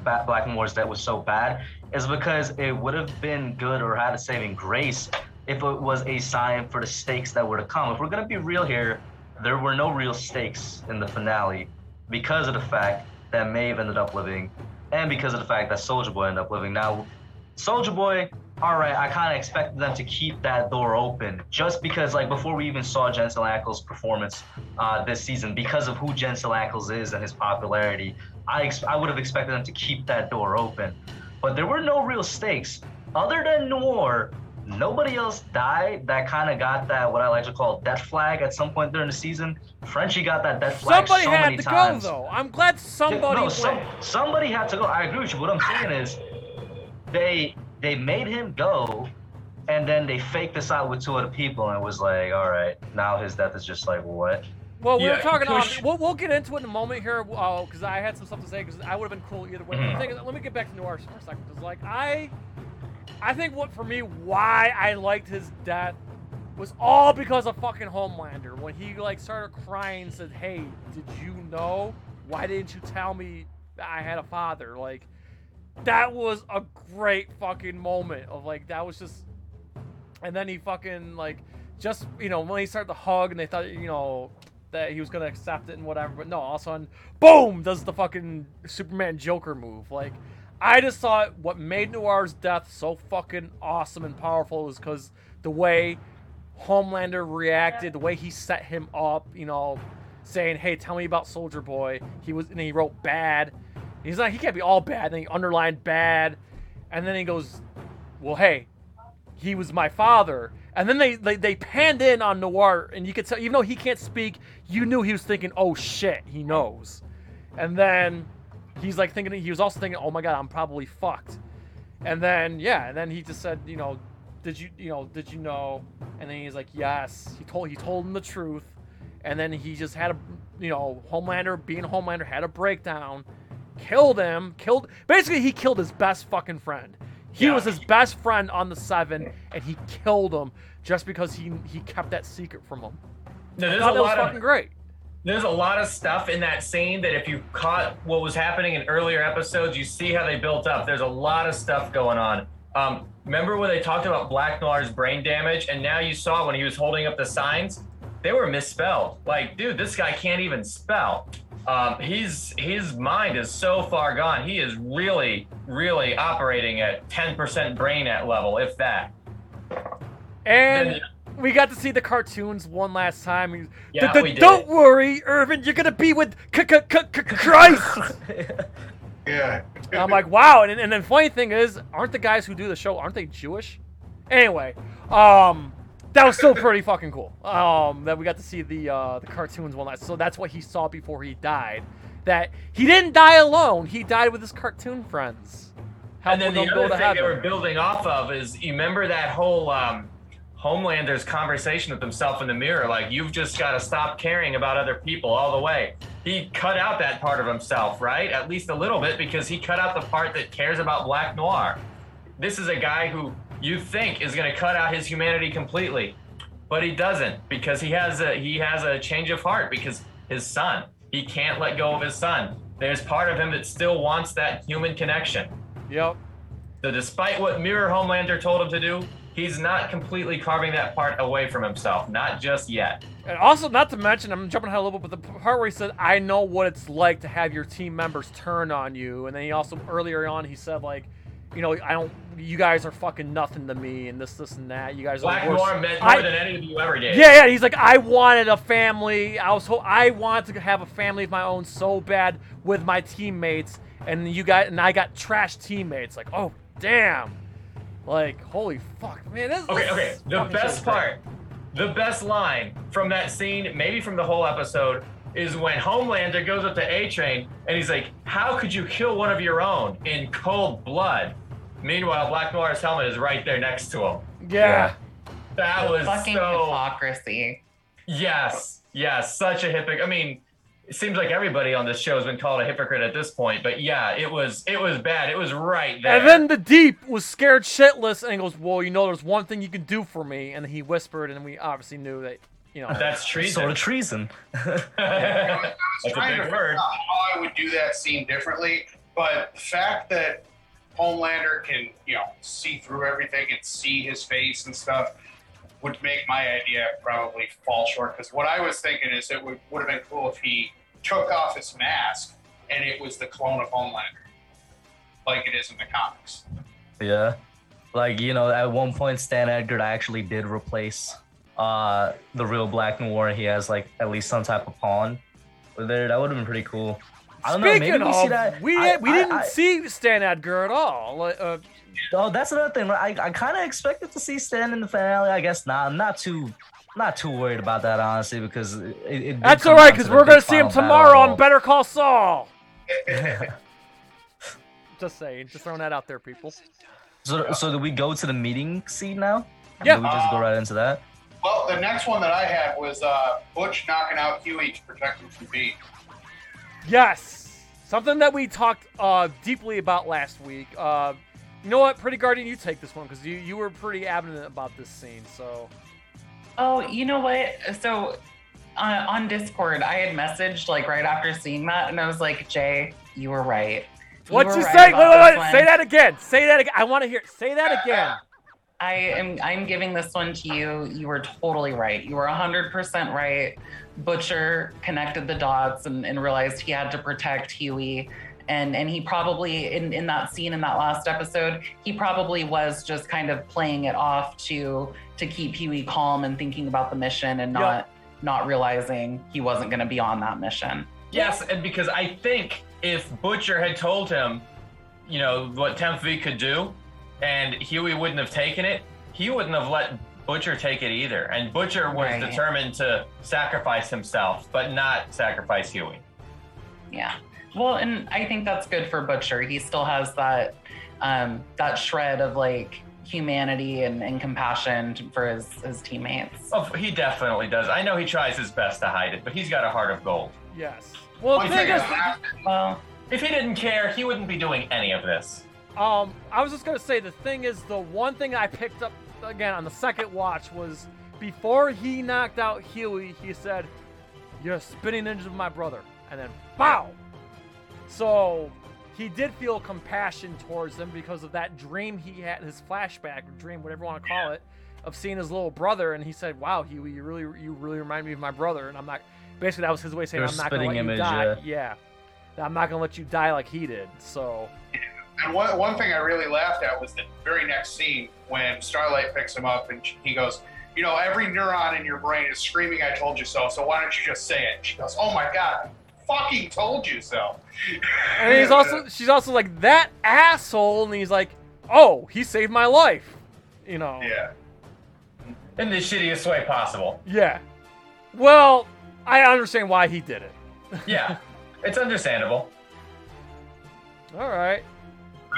Ba- Black Noir's death was so bad, is because it would have been good or had a saving grace if it was a sign for the stakes that were to come. If we're gonna be real here, there were no real stakes in the finale because of the fact that Maeve ended up living, and because of the fact that Soldier Boy ended up living. Now, Soldier Boy, all right, I kind of expected them to keep that door open just because, like, before we even saw Jensen Ackles' performance uh, this season, because of who Jensen Ackles is and his popularity, I ex- I would have expected them to keep that door open. But there were no real stakes other than Noir. Nobody else died that kind of got that what I like to call death flag at some point during the season. Frenchie got that death flag somebody so had many to times. go though. I'm glad somebody no, some, somebody had to go. I agree with you. What I'm saying is, they they made him go, and then they faked this out with two other people, and it was like, all right, now his death is just like what? Well, we were Yeah, talking on. We'll, we'll get into it in a moment here, because I had some stuff to say. Because I would have been cool either way. But Mhm. the thing is, let me get back to Noir for a second. Because like I, I think what for me why I liked his death was all because of fucking Homelander. When he like started crying and said, "Hey, did you know? Why didn't you tell me that I had a father?" Like that was a great fucking moment of like that was just and then he fucking like just you know when he started to hug and they thought you know that he was gonna accept it and whatever but no all of a sudden boom does the fucking superman joker move like i just thought what made noir's death so fucking awesome and powerful was because the way homelander reacted the way he set him up you know saying hey tell me about soldier boy he was and he wrote bad he's like he can't be all bad and then he underlined bad and then he goes well hey he was my father. And then they, they they panned in on Noir, and you could tell, even though he can't speak, you knew he was thinking, "Oh shit, he knows." And then he's like thinking, he was also thinking, "Oh my god, I'm probably fucked." And then yeah, and then he just said, you know, did you you know did you know? And then he's like, yes. He told he told him the truth, and then he just had a you know Homelander being Homelander had a breakdown, killed him, killed basically he killed his best fucking friend. He Yeah. was his best friend on the seven, and he killed him just because he he kept that secret from him. No, I there's thought a that was fucking of great. There's a lot of stuff in that scene that if you caught what was happening in earlier episodes, you see how they built up. There's a lot of stuff going on. Um, remember when they talked about Black Noir's brain damage, and now you saw when he was holding up the signs, they were misspelled. Like, dude, this guy can't even spell. Um, he's his mind is so far gone. He is really, really operating at 10% brain at level, if that. And Then- we got to see the cartoons one last time. Yeah, "D- d- we did. Don't worry, Irvin. You're gonna be with C- C- C- C- Christ. Yeah. I'm like, wow. And, and then funny thing is, aren't the guys who do the show aren't they Jewish? Anyway, um, that was still pretty fucking cool. Um, that we got to see the uh, the cartoons one last. So that's what he saw before he died. That he didn't die alone. He died with his cartoon friends, And then the them other go to thing they were building off of is you remember that whole um, Homelander's conversation with himself in the mirror, like you've just got to stop caring about other people all the way. He cut out that part of himself, right? At least a little bit, because he cut out the part that cares about Black Noir. This is a guy who you think is going to cut out his humanity completely, but he doesn't because he has a he has a change of heart because his son. He can't let go of his son. There's part of him that still wants that human connection. Yep. So despite what Mirror Homelander told him to do, he's not completely carving that part away from himself. Not just yet. And also, not to mention, I'm jumping ahead a little bit, but the part where he said, "I know what it's like to have your team members turn on you," and then he also earlier on he said like, you know, I don't, you guys are fucking nothing to me, and this, this, and that. You guys Black are. Noir meant more I- than any of you ever did. Yeah, yeah. He's like, I wanted a family. I was, ho- I wanted to have a family of my own so bad with my teammates, and you guys, and I got trash teammates. Like, oh damn, like holy fuck, man. This, Okay, this okay. The best part, the best line from that scene, maybe from the whole episode, is when Homelander goes up to A Train and he's like, How could you kill one of your own in cold blood? Meanwhile, Black Noir's helmet is right there next to him. Yeah. That was Fucking so. hypocrisy. Yes, yes, such a hypocrite. I mean, it seems like everybody on this show has been called a hypocrite at this point, but yeah, it was it was bad. It was right there. And then the deep was scared shitless and he goes, Well, you know, there's one thing you can do for me. And he whispered, and we obviously knew that, you know. that's treason. Sort of treason. I That's a big word. how I would do that scene differently, but the fact that Homelander can, you know, see through everything and see his face and stuff would make my idea probably fall short. Because what I was thinking is it would, would have been cool if he took off his mask and it was the clone of Homelander, like it is in the comics. Yeah. Like, you know, at one point Stan Edgar actually did replace uh the real Black Noir. He has like at least some type of pawn with there. That would have been pretty cool. I don't Speaking know, maybe we of, see that. we, I- we I- didn't I- see Stan Edgar at all. Like, Uh, Oh, that's another thing. I, I kind of expected to see Stan in the finale. I guess not. I'm not too not too worried about that honestly because it, it that's all right, because we're going to see him tomorrow battle. on Better Call Saul. Just saying. Just throwing that out there, people. So, so do we go to the meeting scene now? Yeah. Do we just go right into that? Well, the next one that I had was uh, Butch knocking out Hughie to protect him from B. Yes. Something that we talked uh, deeply about last week. Uh, you know what, Pretty Guardian, you take this one because you, you were pretty adamant about this scene. So Oh, you know what? So uh, on Discord, I had messaged like right after seeing that, and I was like, Jay, you were right. You what you right say? Wait, wait, wait. Say that again. Say that again. I want to hear. Say that again. I am I'm giving this one to you. You were totally right. You were 100% right. Butcher connected the dots and, and realized he had to protect Hughie. And, and he probably in, in that scene in that last episode he probably was just kind of playing it off to to keep Hughie calm and thinking about the mission and not not realizing he wasn't going to be on that mission. Yes, and because I think if Butcher had told him, you know, what Temp V could do, and Hughie wouldn't have taken it, he wouldn't have let Butcher take it either. And Butcher was Right. determined to sacrifice himself, but not sacrifice Huey. Yeah. Well, and I think that's good for Butcher. He still has that um, that shred of like humanity and, and compassion for his, his teammates. Oh, he definitely does. I know he tries his best to hide it, but he's got a heart of gold. Yes. Well, One the thing thing is, Well, If he didn't care, he wouldn't be doing any of this. Um, I was just gonna say the thing is the one thing I picked up again on the second watch was before he knocked out Hughie, he said, "You're a spinning engine of my brother," and then bow. So he did feel compassion towards them because of that dream he had, his flashback or dream, whatever you want to call it, of seeing his little brother, and he said, "Wow, Hughie, you really, you really remind me of my brother," and I'm not. Basically, that was his way of saying, Your "I'm not gonna let spitting you die." yeah. yeah. I'm not gonna let you die like he did. So And one, one thing I really laughed at was the very next scene when Starlight picks him up and he goes, You know, every neuron in your brain is screaming, I told you so, so why don't you just say it? She goes, Oh my God, fucking told you so. And he's also she's also like that asshole, and he's like, oh, he saved my life, you know. Yeah. In the shittiest way possible. Yeah. Well, I understand why he did it. Yeah, it's understandable. All right.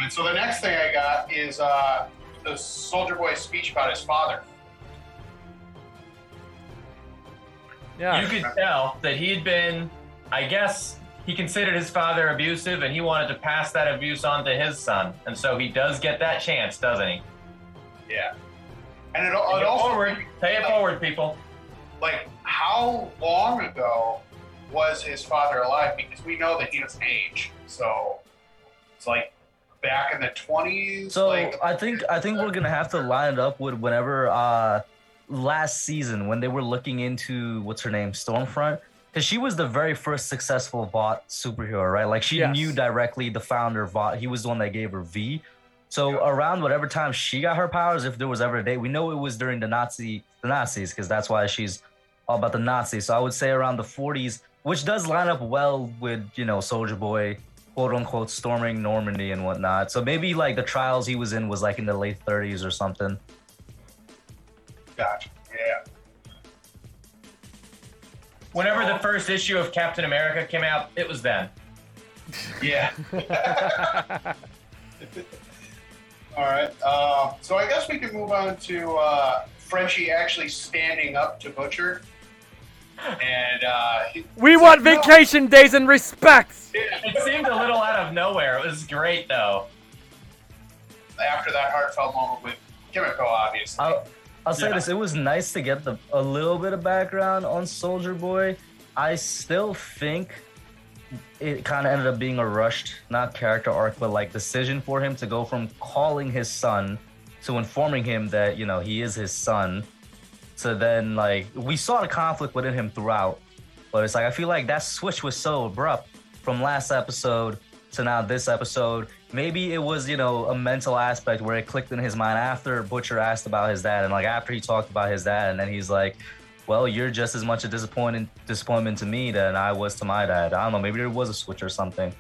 And so the next thing I got is uh, the Soldier Boy's speech about his father. Yeah. You could tell that he had been, I guess, he considered his father abusive and he wanted to pass that abuse on to his son. And so he does get that chance, doesn't he? Yeah. And it, Pay it it also forward. Pay it forward, people. like how long ago was his father alive? Because we know that he doesn't age. So it's like back in the twenties. So like I think I think we're gonna have to line it up with whenever uh last season when they were looking into what's her name Stormfront because she was the very first successful Vought superhero, right? Like she Yes. knew directly the founder of Vought. He was the one that gave her V. So around whatever time she got her powers, if there was ever a date, we know it was during the Nazi the Nazis because that's why she's all about the Nazis. So I would say around the 40s, which does line up well with you know Soldier Boy, quote unquote, storming Normandy and whatnot. So maybe like the trials he was in was like in the late 30s or something. gotcha. Whenever the first issue of Captain America came out, it was then. Yeah. All right. Uh, so I guess we can move on to uh, Frenchie actually standing up to Butcher. And uh, we want like, no. vacation days and respect. It seemed a little out of nowhere. It was great, though. After that heartfelt moment with Kimiko, obviously. I'll, I'll say Yeah. this: it was nice to get the a little bit of background on Soldier Boy. I still think it kind of ended up being a rushed, not character arc, but like decision for him to go from calling his son to informing him that you know he is his son. To then like we saw the conflict within him throughout, but it's like I feel like that switch was so abrupt from last episode to now this episode. Maybe it was, you know, a mental aspect where it clicked in his mind after Butcher asked about his dad, and like after he talked about his dad, and then he's like, "Well, you're just as much a disappointment disappointment to me than I was to my dad." I don't know. Maybe there was a switch or something.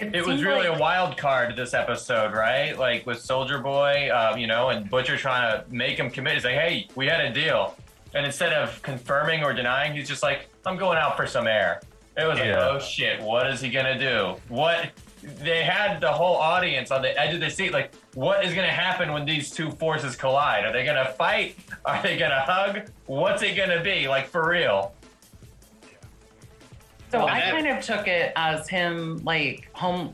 It was really like- a wild card this episode, right? Like with Soldier Boy, uh, you know, and Butcher trying to make him commit. He's like, "Hey, we had a deal," and instead of confirming or denying, he's just like, "I'm going out for some air." It was Yeah. like, "Oh shit, what is he gonna do?" What they had the whole audience on the edge of the seat, like, what is gonna happen when these two forces collide? Are they gonna fight? Are they gonna hug? What's it gonna be? Like for real? So Well, I that- kind of took it as him like home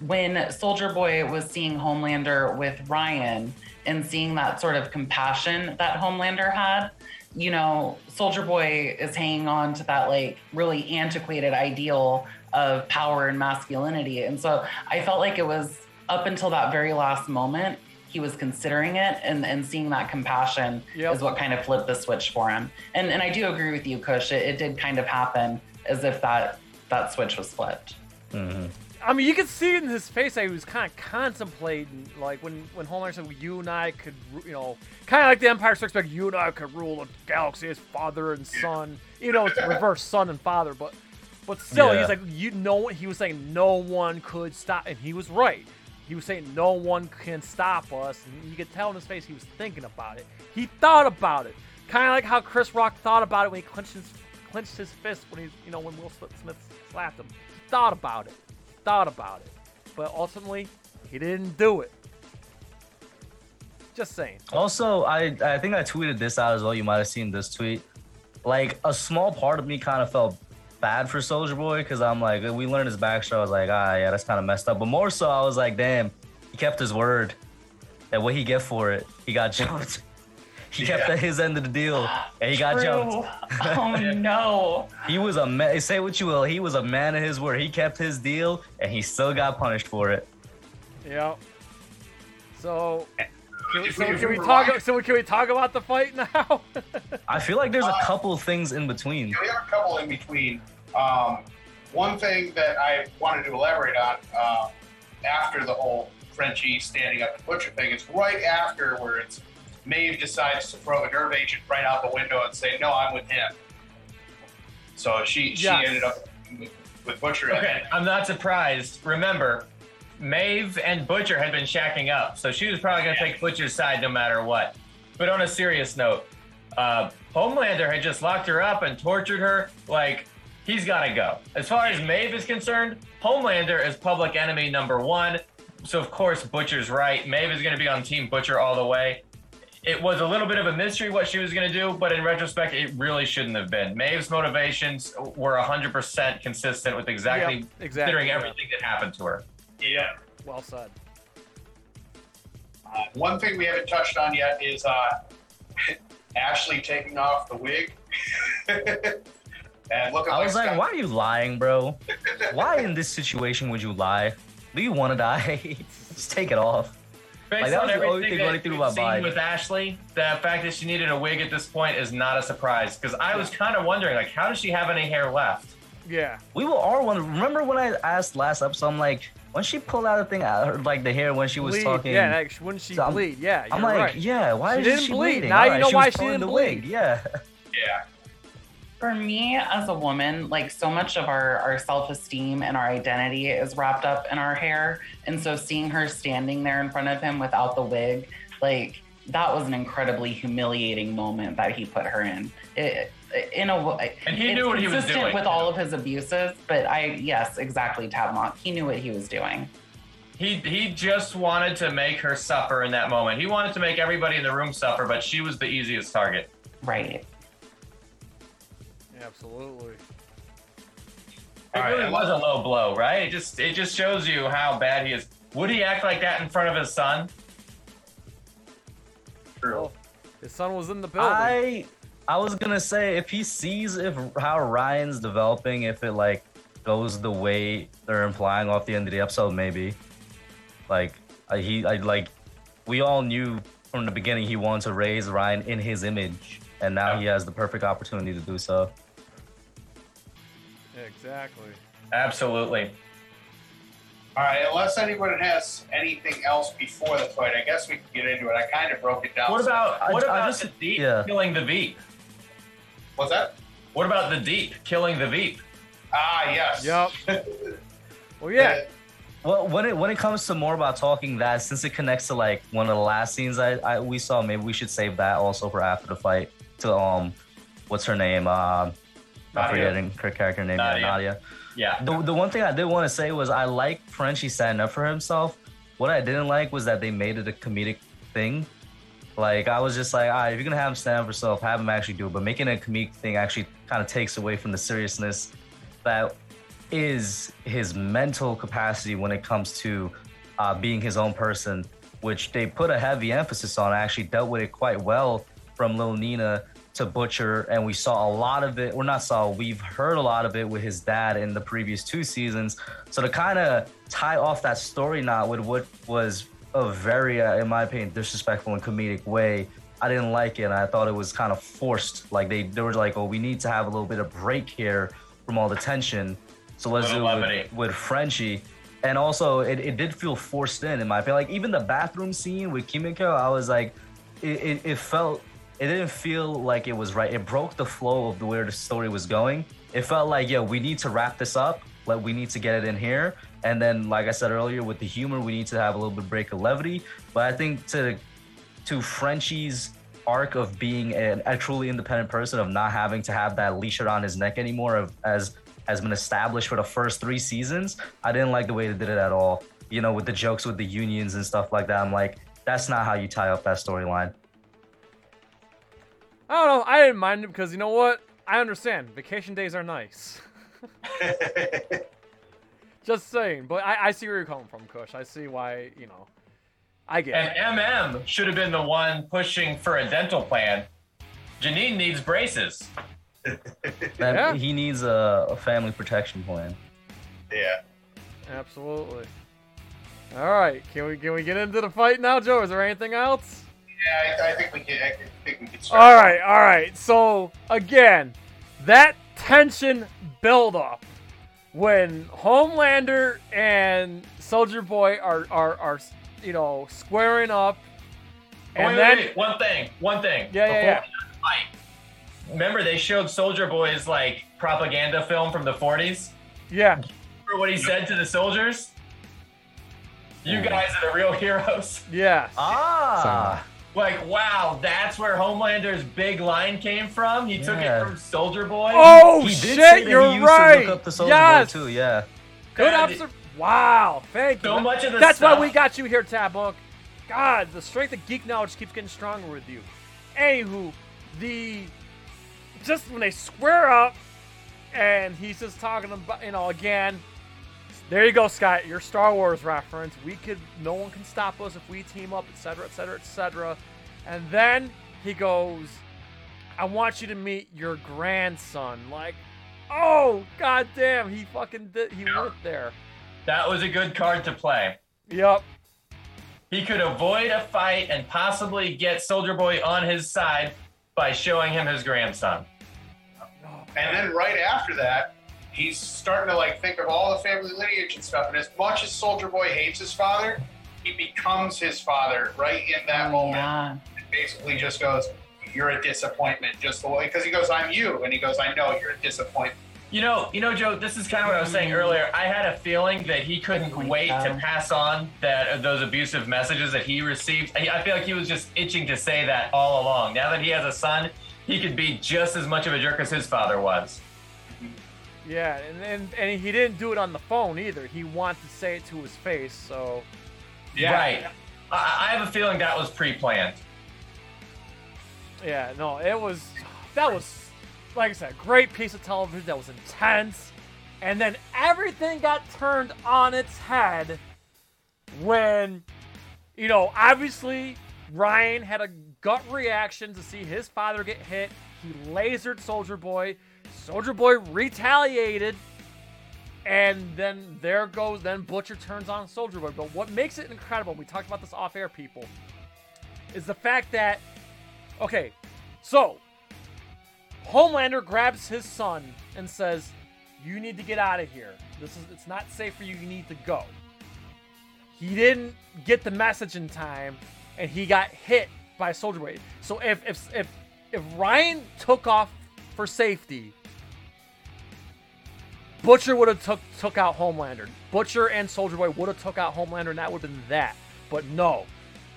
when Soldier Boy was seeing Homelander with Ryan and seeing that sort of compassion that Homelander had. You know, Soldier Boy is hanging on to that like really antiquated ideal of power and masculinity. And so I felt like it was up until that very last moment he was considering it and, and seeing that compassion Yep. is what kind of flipped the switch for him. And and I do agree with you, Kush. It, it did kind of happen as if that that switch was flipped. hmm I mean, you could see in his face that he was kind of contemplating, like when when Homer said, "You and I could, you know, kind of like the Empire Strikes Back. You and I could rule a galaxy as father and son. You know, it's reverse son and father, but but still, Yeah. he's like, you know, he was saying no one could stop, and he was right. He was saying no one can stop us, and you could tell in his face he was thinking about it. He thought about it, kind of like how Chris Rock thought about it when he clenched his clenched his fist when he, you know, when Will Smith slapped him. He thought about it thought about it, but ultimately he didn't do it. Just saying. Also, I I think I tweeted this out as well. You might have seen this tweet. Like a small part of me kind of felt bad for Soldier Boy because I'm like, we learned his backstory. I was like, ah, yeah, that's kind of messed up. But more so, I was like, damn, he kept his word. And what he get for it? He got jumped. He kept Yeah. his end of the deal, and he got jumped. Oh no. He was a man. Say what you will, he was a man of his word. He kept his deal, and he still got punished for it. Yeah. So, can we, so can we we talk? So can we talk about the fight now? I feel like there's a couple things in between. Yeah, we have a couple in between. Um, one thing that I wanted to elaborate on uh, after the whole Frenchie standing up to Butcher thing is right after where it's Maeve decides to throw a nerve agent right out the window and say, "No, I'm with him." So she she ended up with, with Butcher. Okay, And I'm not surprised. Remember, Maeve and Butcher had been shacking up, so she was probably going to take Butcher's side no matter what. But on a serious note, uh, Homelander had just locked her up and tortured her. Like, he's got to go. As far as Maeve is concerned, Homelander is public enemy number one. so of course Butcher's right. Maeve is going to be on Team Butcher all the way. It was a little bit of a mystery what she was going to do, but in retrospect, it really shouldn't have been. Maeve's motivations were 100% consistent with exactly, Yep, exactly, considering yeah. everything that happened to her. Yeah. Well said. Uh, one thing we haven't touched on yet is uh, Ashley taking off the wig. and looking I was like, Scott- why are you lying, bro? Why in this situation would you lie? Do you want to die? Just take it off. Based Like, that on was the only everything thing that running through we've my seen mind. with Ashley, the fact that she needed a wig at this point is not a surprise. Because I was kind of wondering, like, how does she have any hair left? Yeah. We were all wondering. Remember when I asked last episode? I'm like, when she pulled out the thing out, her, like the hair when she was bleed. talking. Yeah, like, wouldn't she So I'm- bleed? Yeah, you're I'm like, right. yeah. Why She is didn't she bleed. bleeding? Now you Alright, know she why was she pulling didn't the wig. bleed. Yeah. Yeah. For me as a woman, like so much of our, our self esteem and our identity is wrapped up in our hair. And so seeing her standing there in front of him without the wig, like that was an incredibly humiliating moment that he put her in. It, in a way, And he knew what he was doing. with all of his abuses. But I, yes, exactly, Tab Mock. He knew what he was doing. He he just wanted to make her suffer in that moment. He wanted to make everybody in the room suffer, but she was the easiest target. Right. Absolutely. It All right, really was a low blow, right? It just it just shows you how bad he is. Would he act like that in front of his son? True. Well, his son was in the building. I I was gonna say if he sees if how Ryan's developing, if it like goes the way they're implying off the end of the episode, maybe. Like I, he, I like we all knew from the beginning he wanted to raise Ryan in his image, and now Yeah. he has the perfect opportunity to do so. Exactly. Absolutely. All right, unless anyone has anything else before the fight, I guess we can get into it. I kind of broke it down. What about I- what I about just- the deep yeah. killing the Veep? What's that? What about the deep killing the Veep? Ah, yes. Yep. Well, yeah. Well, when it when it comes to more about talking that, since it connects to like one of the last scenes I, I we saw, maybe we should save that also for after the fight. To um, what's her name? Um, I'm Nadia. forgetting her character name. Nadia. Yeah, Nadia. Yeah. The, the one thing I did want to say was I like Frenchie standing up for himself. What I didn't like was that they made it a comedic thing. Like I was just like, all right, if you're gonna have him stand up for himself, have him actually do it. But making a comedic thing actually kind of takes away from the seriousness that is his mental capacity when it comes to uh, being his own person, which they put a heavy emphasis on. I actually dealt with it quite well from Lil Nina to Butcher, and we saw a lot of it. We're not saw, we've heard a lot of it with his dad in the previous two seasons. So to kind of tie off that story knot with what was a very, uh, in my opinion, disrespectful and comedic way. I didn't like it. And I thought it was kind of forced. Like they, they were like, "Oh, we need to have a little bit of break here from all the tension, so let's do it with, with Frenchie." And also, it, it did feel forced in, in my opinion. Like even the bathroom scene with Kimiko, I was like, it, it, it felt, it didn't feel like it was right. It broke the flow of the where the story was going. It felt like, yeah, we need to wrap this up. Like we need to get it in here. And then, like I said earlier, with the humor, we need to have a little bit break of levity. But I think to to Frenchie's arc of being a, a truly independent person, of not having to have that leash around his neck anymore, of, as has been established for the first three seasons, I didn't like the way they did it at all. You know, with the jokes with the unions and stuff like that. I'm like, that's not how you tie up that storyline. I don't know. I didn't mind it because you know what? I understand. Vacation days are nice. Just saying. But I, I see where you're coming from, Kush. I see why, you know. I get it. And MM should have been the one pushing for a dental plan. Janine needs braces. That, Yeah. He needs a, a family protection plan. yeah. Absolutely. All right. Can we can we get into the fight now, Joe? Is there anything else? Yeah, I, I think we can. I think we can start. All right, all right. So again, that tension build up when Homelander and Soldier Boy are are, are you know squaring up, Oh, and wait, then wait, wait. one thing, one thing. Yeah, yeah, yeah. Fight, Remember they showed Soldier Boy's like propaganda film from the 40s? yeah, Remember what he said to the soldiers? You guys are the real heroes. yeah, Ah, Like, wow, that's where Homelander's big line came from. He took it from Soldier Boy. Oh he did shit, say that you're he used right. to look up the Soldier yes, Boy too. Yeah. good Yeah, obser- Wow, thank you. So much of the That's stuff- why we got you here, Tab Mock. God, the strength of geek knowledge keeps getting stronger with you. Anywho, the just when they square up and he's just talking about you know again. There you go, Scott. Your Star Wars reference. We could, no one can stop us if we team up, etc., etc., etc. And then he goes, "I want you to meet your grandson." Like, oh goddamn, he fucking did. He went there. That was a good card to play. Yep. He could avoid a fight and possibly get Soldier Boy on his side by showing him his grandson. And then right after that, he's starting to like think of all the family lineage and stuff. And as much as Soldier Boy hates his father, he becomes his father right in that Oh, moment. yeah. And basically just goes, "You're a disappointment." Just the way because he goes, "I'm you," and he goes, "I know you're a disappointment." You know, you know, Joe. This is kind of what I was saying earlier. I had a feeling that he couldn't wait to pass on that uh, those abusive messages that he received. I I feel like he was just itching to say that all along. Now that he has a son, he could be just as much of a jerk as his father was. Yeah, and, and and he didn't do it on the phone either. He wanted to say it to his face. So Right. I, I have a feeling that was pre-planned. yeah, no, it was that was like I said, great piece of television. That was intense, and then everything got turned on its head when you know obviously Ryan had a gut reaction to see his father get hit. He lasered Soldier Boy. Soldier Boy retaliated. And then there goes, then Butcher turns on Soldier Boy. But what makes it incredible, we talked about this off air, people, is the fact that, okay, so Homelander grabs his son and says, You need to get out of here. This is it's not safe for you, you need to go. He didn't get the message in time and he got hit by Soldier Boy. So if if if if Ryan took off for safety, Butcher would have took took out Homelander. Butcher and Soldier Boy would have took out Homelander, and that would have been that. But no,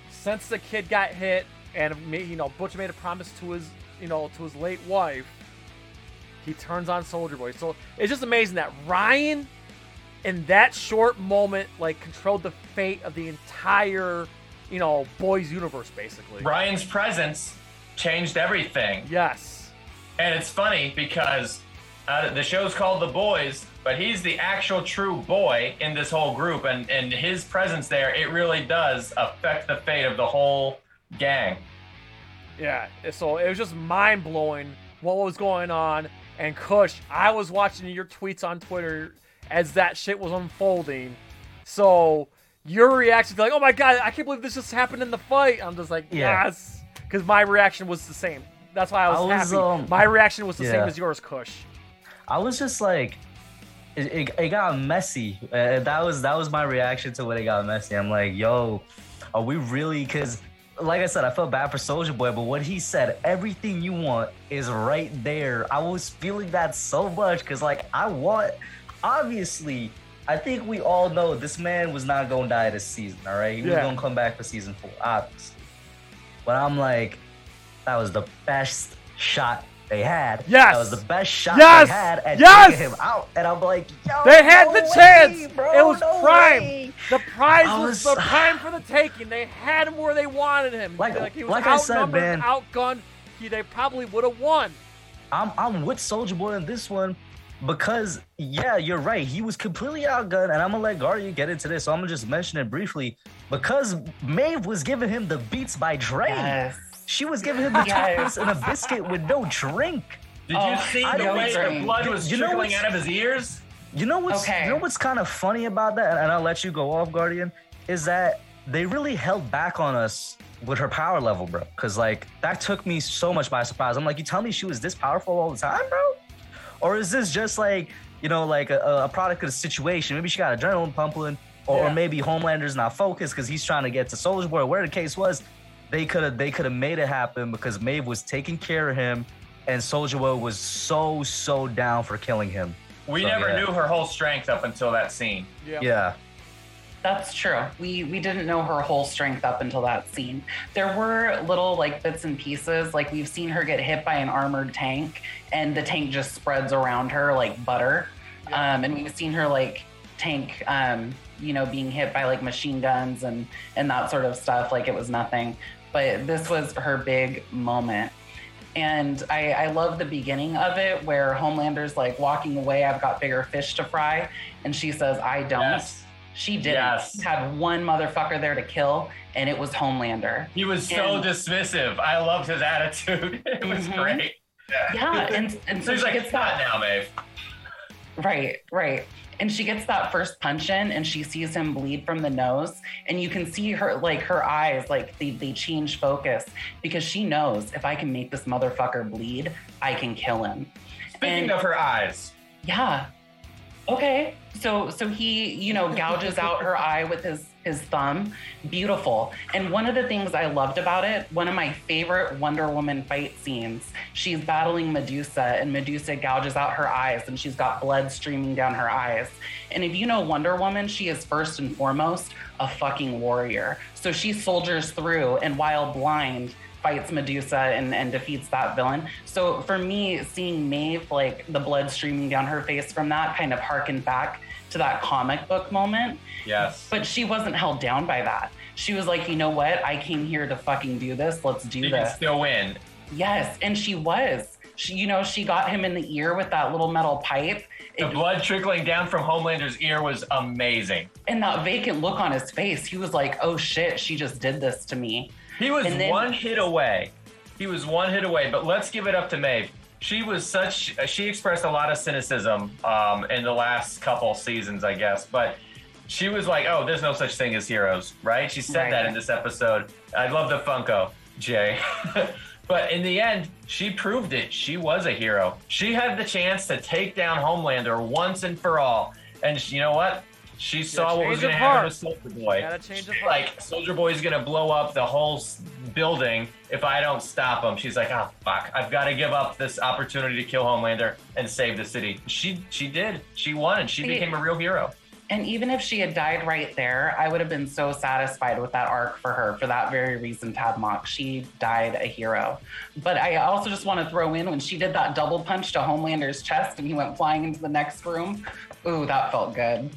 since the kid got hit, and you know Butcher made a promise to his you know to his late wife, he turns on Soldier Boy. So it's just amazing that Ryan, in that short moment, like controlled the fate of the entire you know boys universe, basically. Ryan's presence changed everything. Yes. And it's funny because uh, the show's called The Boys, but he's the actual true boy in this whole group, and and his presence there, it really does affect the fate of the whole gang. Yeah, so it was just mind blowing what was going on. And Kush, I was watching your tweets on Twitter as that shit was unfolding. So your reaction to like, oh my god, I can't believe this just happened in the fight. I'm just like, Yeah. yes, because my reaction was the same. That's why I was, I was, happy. um, my reaction was the same as yours, Kush. I was just like, it, it, it got messy. Uh, that was that was my reaction to when it got messy. I'm like, yo, are we really? Because, like I said, I felt bad for Soldier Boy, but what he said, everything you want is right there. I was feeling that so much because, like, I want, obviously. I think we all know this man was not gonna die this season, all right? He was Yeah. gonna come back for season four, obviously. But I'm like, that was the best shot they had. Yes. That was the best shot Yes. they had at Yes. taking him out. And I'm like, yo, They had no the way, chance. bro, it was no prime. way. The prize I was, was- the prime for the taking. They had him where they wanted him. Like- he was like I said, man. outgunned. He, they probably would have won. I'm I'm with Soldier Boy in this one because yeah, you're right. He was completely outgunned, and I'm gonna let Guardian get into this. So I'm gonna just mention it briefly because Maeve was giving him the beats by Dre. Yes. She was giving him the Yes. toast and a biscuit with no drink. Did Oh, you see I the don't way the blood was You know trickling out of his ears? You know what's Okay. you know what's kind of funny about that, and I'll let you go off, Guardian, is that they really held back on us with her power level, bro. Cause like that took me so much by surprise. I'm like, you tell me she was this powerful all the time, bro? Or is this just like, you know, like a, a product of the situation? Maybe she got adrenaline pumping, or, or maybe Homelander's not focused because he's trying to get to Soldier Boy. Where the case was, they could have they could have made it happen because Maeve was taking care of him, and Soldier Boy was so so down for killing him. We So, never yeah. knew her whole strength up until that scene. Yeah. Yeah. That's true. We we didn't know her whole strength up until that scene. There were little like bits and pieces, like we've seen her get hit by an armored tank, and the tank just spreads around her like butter. Um, and we've seen her like tank, um, you know, being hit by like machine guns and and that sort of stuff, like it was nothing. But this was her big moment. And I, I love the beginning of it where Homelander's like walking away, I've got bigger fish to fry. And she says, I don't. Yes. She didn't. Yes. She had one motherfucker there to kill, and it was Homelander. He was so And- dismissive. I loved his attitude. It was Mhm. great. Yeah, and and So so he's she like, it's "Not now, Maeve." right, right, and she gets that first punch in, and she sees him bleed from the nose, and you can see her like her eyes like they they change focus because she knows if I can make this motherfucker bleed, I can kill him. Speaking And- of her eyes, Yeah. Okay. So so he, you know, gouges out her eye with his his thumb. Beautiful. And one of the things I loved about it, one of my favorite Wonder Woman fight scenes, she's battling Medusa and Medusa gouges out her eyes and she's got blood streaming down her eyes. And if you know Wonder Woman, she is first and foremost a fucking warrior. So she soldiers through and while blind fights Medusa and, and defeats that villain. So for me, seeing Maeve, like the blood streaming down her face from that kind of harkened back to that comic book moment. yes. But she wasn't held down by that. She was like, you know what? I came here to fucking do this. Let's do can this. still win. Yes. And she was. She, you know, she got him in the ear with that little metal pipe. The It, blood trickling down from Homelander's ear was amazing. and that vacant look on his face, he was like, oh shit, she just did this to me. He was then- one hit away. He was one hit away. But let's give it up to Maeve. She was such. She expressed a lot of cynicism um, in the last couple seasons, I guess. But she was like, "Oh, there's no such thing as heroes," right? She said Right. that in this episode. I love the Funko, Jay. but in the end, she proved it. She was a hero. She had the chance to take down Homelander once and for all. And you know what? She saw what was going of to happen heart. to Soldier Boy. Got a change of heart. Like Soldier Boy is gonna blow up the whole building if I don't stop him. She's like, oh fuck, I've got to give up this opportunity to kill Homelander and save the city. She she did. She won, and she See- became a real hero. And even if she had died right there, I would have been so satisfied with that arc for her for that very reason, Tab Mock. She died a hero. But I also just want to throw in when she did that double punch to Homelander's chest and he went flying into the next room. Ooh, that felt good.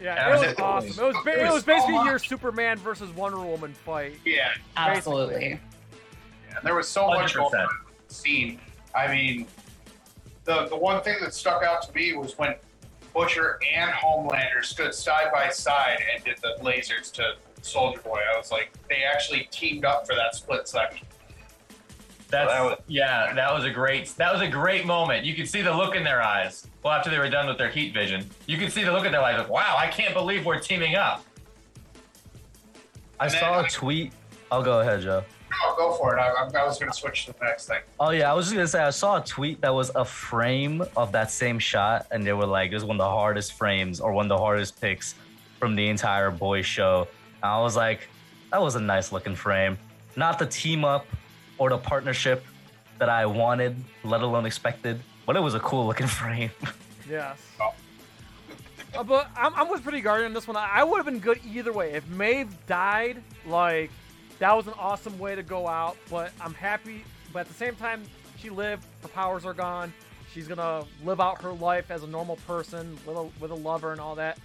Yeah, it was was awesome. It was, ba- It it was was basically so your. Superman versus Wonder Woman fight. Yeah, Absolutely. Yeah, there was so much going 100%. on in the scene. I mean, the the one thing that stuck out to me was when Butcher and Homelander stood side by side and did the lasers to Soldier Boy. I was like, they actually teamed up for that split second. That's That was- yeah, that was a great that was a great moment. You could see the look in their eyes. Well, after they were done with their heat vision, you could see the look in their eyes. Like, wow, I can't believe we're teaming up. I And then- saw a tweet. I'll go ahead, Joe. No, go for it. I, I I was going to switch to the next thing. Oh yeah, I was just gonna say I saw a tweet that was a frame of that same shot, and they were like, "This is one of the hardest frames or one of the hardest picks from the entire boys show." And I was like, "That was a nice looking frame, not the team up or the partnership that I wanted, let alone expected, but it was a cool looking frame." Yes. Oh. Uh, but I'm, I'm with Pretty Guardian on this one. I, I would have been good either way. If Maeve died, like, that was an awesome way to go out. But I'm happy. But at the same time, she lived. Her powers are gone. She's gonna live out her life as a normal person with a, with a lover and all that.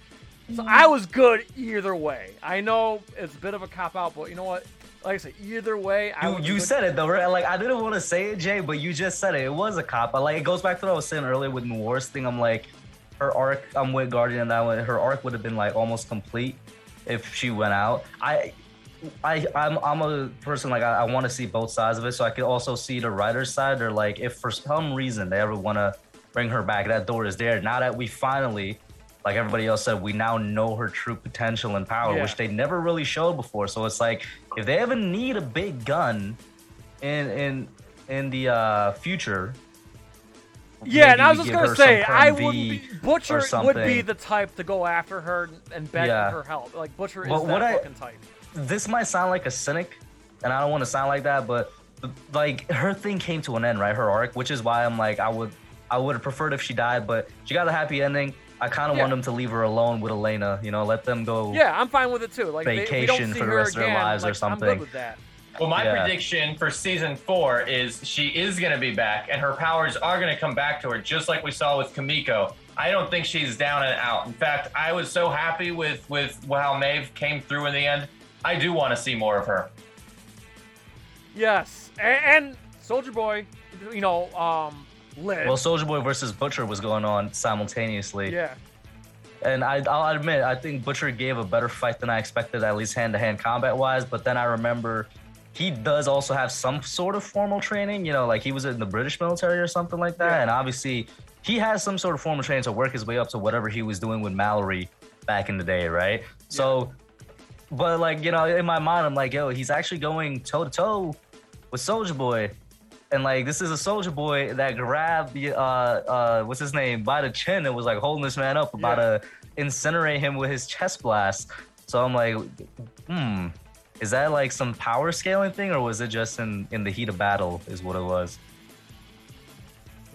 So I was good either way. I know it's a bit of a cop out, but you know what? Like I said, either way, I you, you said it though, right? Like I didn't want to say it, Jay, but you just said it. It was a cop. But like it goes back to what I was saying earlier with Noir's thing. I'm like, her arc. I'm with Guardian and that one. Her arc would have been like almost complete if she went out. I, I, I'm, I'm a person like I, I want to see both sides of it, so I could also see the writer's side. Or like if for some reason they ever want to bring her back, that door is there. Now that we finally. Like everybody else said, we now know her true potential and power, Yeah. which they never really showed before. So it's like if they ever need a big gun, in in in the uh, future. Yeah, and I was just gonna say, I B wouldn't be Butcher would be the type to go after her and beg Yeah. for her help. Like Butcher is But that I- fucking type. This might sound like a cynic, and I don't want to sound like that, but like her thing came to an end, right? Her arc, which is why I'm like, I would I would have preferred if she died, but she got a happy ending. I kind of Yeah. want them to leave her alone with Elena. You know, let them go. Yeah, I'm fine with it too. Like they, we don't Vacation see for the her rest of their again, lives or like, I'm something. good with that. Well, my Yeah. prediction for season four is she is going to be back, and her powers are going to come back to her, just like we saw with Kimiko. I don't think she's down and out. In fact, I was so happy with with how Maeve came through in the end. I do want to see more of her. Yes, and, and Soldier Boy, you know, um, lit. Well, Soldier Boy versus Butcher was going on simultaneously. yeah, And I, I'll admit, I think Butcher gave a better fight than I expected, at least hand to hand combat wise. But then I remember he does also have some sort of formal training, you know, like he was in the British military or something like that. Yeah. And obviously, he has some sort of formal training to work his way up to whatever he was doing with Mallory back in the day, right? So, but like, you know, in my mind, I'm like, yo, he's actually going toe to toe with Soldier Boy. And like this is a soldier boy that grabbed the uh uh what's his name by the chin and was like holding this man up about Yeah. to incinerate him with his chest blast. So I'm like, hmm, is that like some power scaling thing or was it just in in the heat of battle? Is what it was.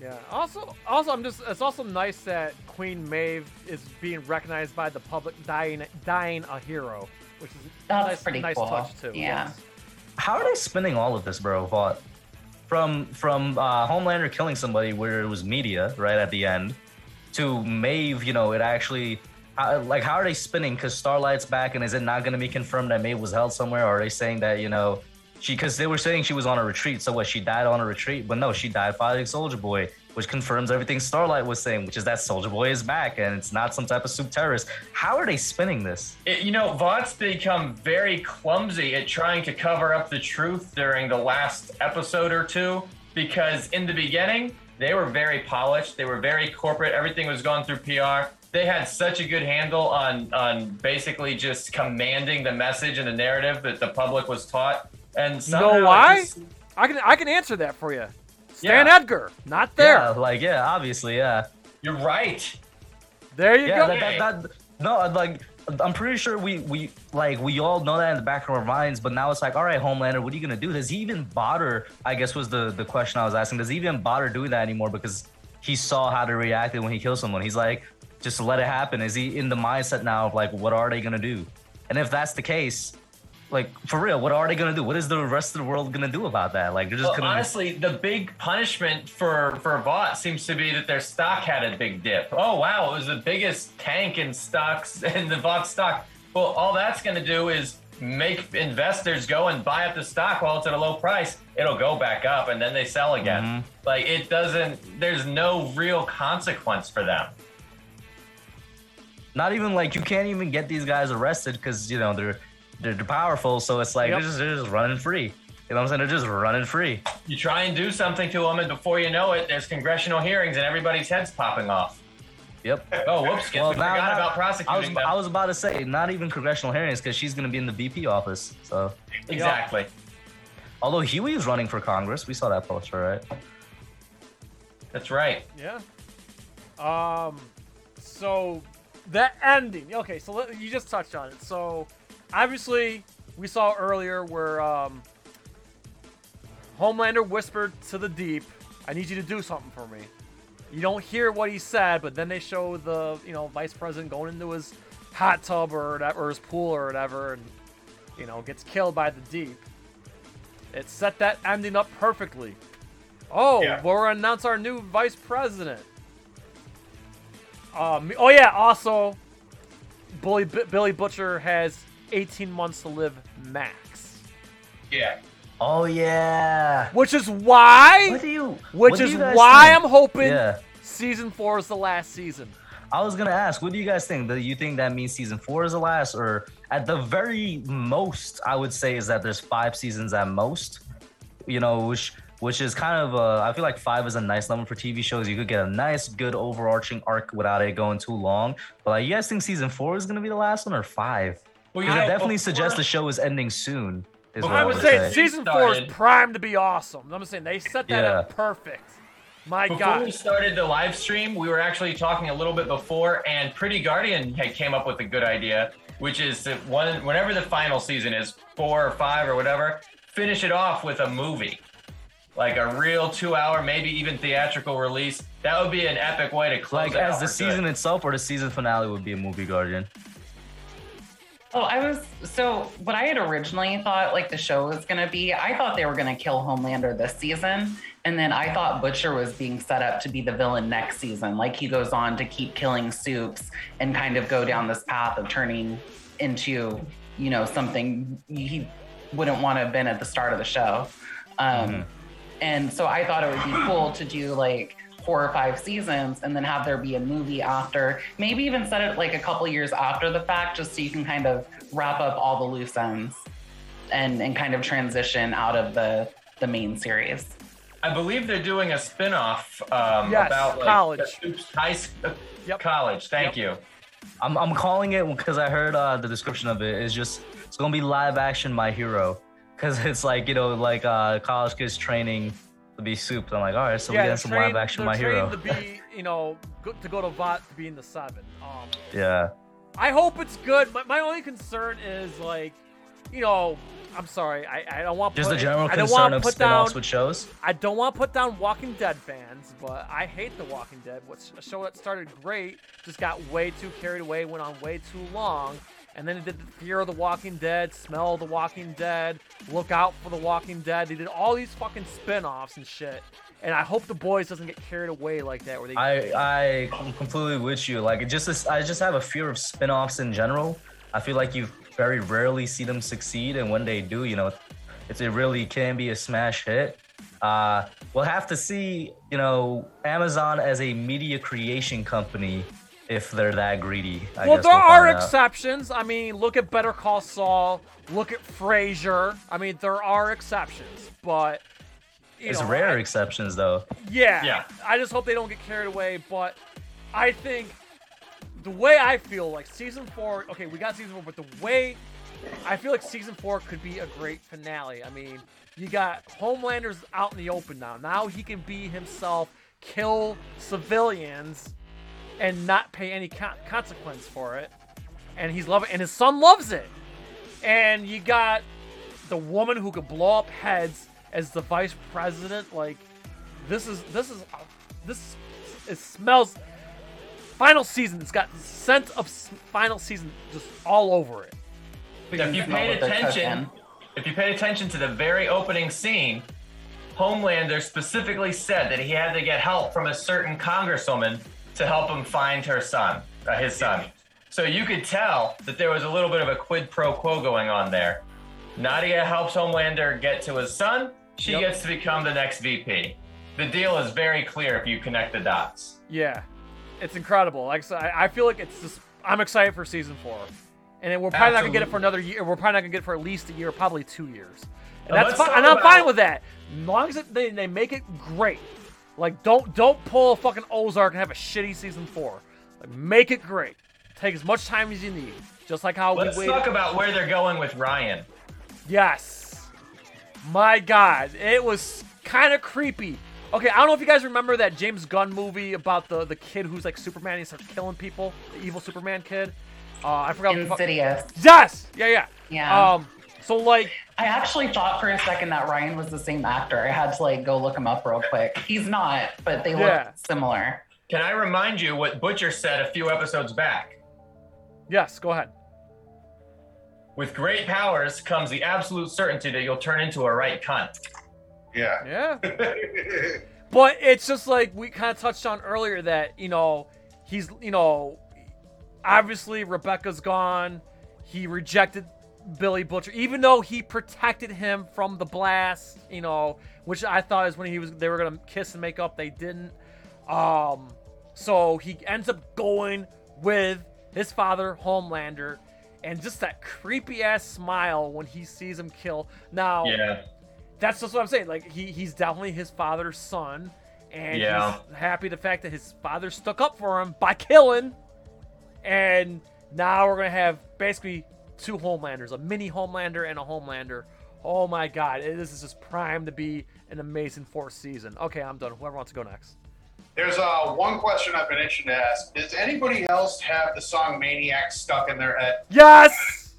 yeah. Also, also, I'm just. It's also nice that Queen Maeve is being recognized by the public, dying, dying a hero, which is That's a nice, pretty nice cool. touch too. Yeah. yes. How are they spinning all of this, bro? Vought? From from uh, Homelander killing somebody where it was media right at the end to Maeve, you know, it actually how, like how are they spinning? Because Starlight's back, and is it not going to be confirmed that Maeve was held somewhere? Or are they saying that you know she? Because they were saying she was on a retreat. So what? She died on a retreat, but no, she died fighting Soldier Boy, which confirms everything Starlight was saying, which is that Soldier Boy is back, and it's not some type of supe terrorist. How are they spinning this? It, you know, Vought's become very clumsy at trying to cover up the truth during the last episode or two because in the beginning, they were very polished, they were very corporate, everything was going through PR. They had such a good handle on on basically just commanding the message and the narrative that the public was taught. And You know why? just- I can I can answer that for you. Stan Yeah. Edgar, not there. Yeah, like yeah, obviously, yeah. you're right. There you Yeah, go. that, that, that, no, like I'm pretty sure we we like we all know that in the back of our minds, but now it's like, all right, Homelander, what are you gonna do? Does he even bother? I guess was the the question I was asking. Does he even bother doing that anymore because he saw how to react when he kills someone? He's like, just let it happen. Is he in the mindset now of like, what are they gonna do? And if that's the case, like for real, what are they gonna do? What is the rest of the world gonna do about that? Like they're just Well, gonna honestly, the big punishment for for Vought seems to be that their stock had a big dip. Oh wow, it was the biggest tank in stocks in the Vought stock. Well, all that's going to do is make investors go and buy up the stock while it's at a low price. It'll go back up and then they sell again. Mhm. Like it doesn't. There's no real consequence for them. not even like you can't even get these guys arrested because you know they're, they're they're powerful. So it's like Yep. they're just they're just running free. You know what I'm saying? They're just running free. You try and do something to them, and before you know it, there's congressional hearings and everybody's heads popping off. Yep. Oh, whoops! Guess we now- forgot now- about I was prosecuting them. I was about to say not even congressional hearings because she's gonna be in the VP office. So exactly. although Hughie is running for Congress, we saw that poster, right? That's right. Yeah. Um. So that ending. Okay. So let, you just touched on it. So obviously we saw earlier where um, Homelander whispered to the Deep, "I need you to do something for me." You don't hear what he said, but then they show the you know vice president going into his hot tub or whatever, or his pool or whatever, and you know gets killed by the Deep. It set that ending up perfectly. Oh, Yeah. we're gonna announce our new vice president. Um, oh yeah. Also, Bully, B- Billy Butcher has 18 months to live max, Yeah. Oh yeah. which is why, What do you? which what do is you guys why think? I'm hoping Yeah. season four is the last season. I was gonna ask, what do you guys think? Do you think that means season four is the last, or at the very most, I would say is that there's five seasons at most. You know, which which is kind of uh, I feel like five is a nice number for TV shows. You could get a nice, good overarching arc without it going too long. But like, you guys think season four is gonna be the last one or five? Well, you Because it definitely before- suggests oh. the show is ending soon. Is Well, what I I would would say say. season four is Started. primed to be awesome. I'm saying they set that up perfect. My Before God. we started the live stream, we were actually talking a little bit before, and Pretty Guardian had came up with a good idea, which is that one, whenever the final season is, four or five or whatever, finish it off with a movie, like a real two-hour, maybe even theatrical release. That would be an epic way to close Like it out as the for good. season itself or the season finale would be a movie Guardian. Oh, I was so what I had originally thought like the show was gonna be. I thought they were gonna kill Homelander this season, and then I thought Butcher was being set up to be the villain next season. Like he goes on to keep killing Supes and kind of go down this path of turning into you know something he wouldn't want to have been at the start of the show. Um, And so I thought it would be cool to do like four or five seasons and then have there be a movie after. Maybe even set it like a couple years after the fact, just so you can kind of wrap up all the loose ends and and kind of transition out of the the main series. I believe they're doing a spin-off um, Yes, about like, college. Oops, high s- uh, Yep. college. Thank you. I'm, I'm calling it because I heard uh, the description of it is just it's gonna be live action My Hero because it's like you know like uh, college kids training to be souped. I'm like, all right, so we they're get some trained- live action My Hero. to be, you know, go, to go to Vought to be in the seven. Um, yeah, I hope it's good. My, my only concern is like, you know, I'm sorry, I, I don't want just put, the general I don't concern of put spin-offs down, with shows. I don't want to put down Walking Dead fans, but I hate The Walking Dead. What's a show that started great, just got way too carried away, went on way too long, and then it did the Fear of the Walking Dead, Smell of the Walking Dead, Look Out for the Walking Dead. They did all these fucking spin-offs and shit. And I hope the boys doesn't get carried away like that, where they I I completely with you. Like it just I just have a fear of spin-offs in general. I feel like you very rarely see them succeed, and when they do, you know, it's, it really can be a smash hit. Uh, we'll have to see, you know, Amazon as a media creation company if they're that greedy. I well, guess there we'll are find out. exceptions. I mean, look at Better Call Saul. Look at Frasier. I mean, there are exceptions, but It's know, rare I- exceptions though. yeah, Yeah. I just hope they don't get carried away. But I think the way I feel like season four. Okay, we got season four, but the way I feel like season four could be a great finale. I mean, you got Homelander's out in the open now. Now he can be himself, kill civilians, and not pay any co- consequence for it. And he's loving, and his son loves it. And you got the woman who could blow up heads as the vice president. Like, this is this is this it smells. Final season. It's got scent of final season just all over it. If you Smell paid attention, if you paid attention to the very opening scene, Homelander specifically said that he had to get help from a certain congresswoman to help him find her son, uh, his son. So you could tell that there was a little bit of a quid pro quo going on there. Nadia helps Homelander get to his son. She Yep. gets to become the next VP. The deal is very clear if you connect the dots. Yeah, it's incredible. Like I I I feel like it's just. I'm excited for season four, and then we're probably not gonna get it for another year. We're probably not gonna get it for at least a year, probably two years. And Now, that's fine. And I'm not fine with that, as long as it, they they make it great. Like don't don't pull a fucking Ozark and have a shitty season four. Like make it great. Take as much time as you need. Just like how Let's we waited. talk about where they're going with Ryan. Yes. My God, it was kind of creepy. Okay, I don't know if you guys remember that James Gunn movie about the the kid who's like Superman. And he starts killing people. The evil Superman kid. Uh, I forgot. what the fuck- Insidious. Yes. Yeah. Yeah. Yeah. Um. So like, I actually thought for a second that Ryan was the same actor. I had to like go look him up real quick. He's not, but they Yeah. look similar. Can I remind you what Butcher said a few episodes back? yes. Go ahead. With great powers comes the absolute certainty that you'll turn into a right cunt. Yeah. Yeah. But it's just like we kind of touched on earlier that, you know, he's, you know, obviously Rebecca's gone. He rejected Billy Butcher, even though he protected him from the blast, you know, which I thought is when he was they were gonna kiss and make up. They didn't. Um, so he ends up going with his father, Homelander, and just that creepy ass smile when he sees him kill. Now, Yeah. that's just what I'm saying. Like he he's definitely his father's son, and Yeah. he's happy the fact that his father stuck up for him by killing. And now we're gonna have basically two Homelanders, a mini Homelander and a Homelander. Oh my God, this is just primed to be an amazing fourth season. Okay, I'm done. Whoever wants to go next. There's uh, one question I've been itching to ask. Does anybody else have the song Maniac stuck in their head? Yes.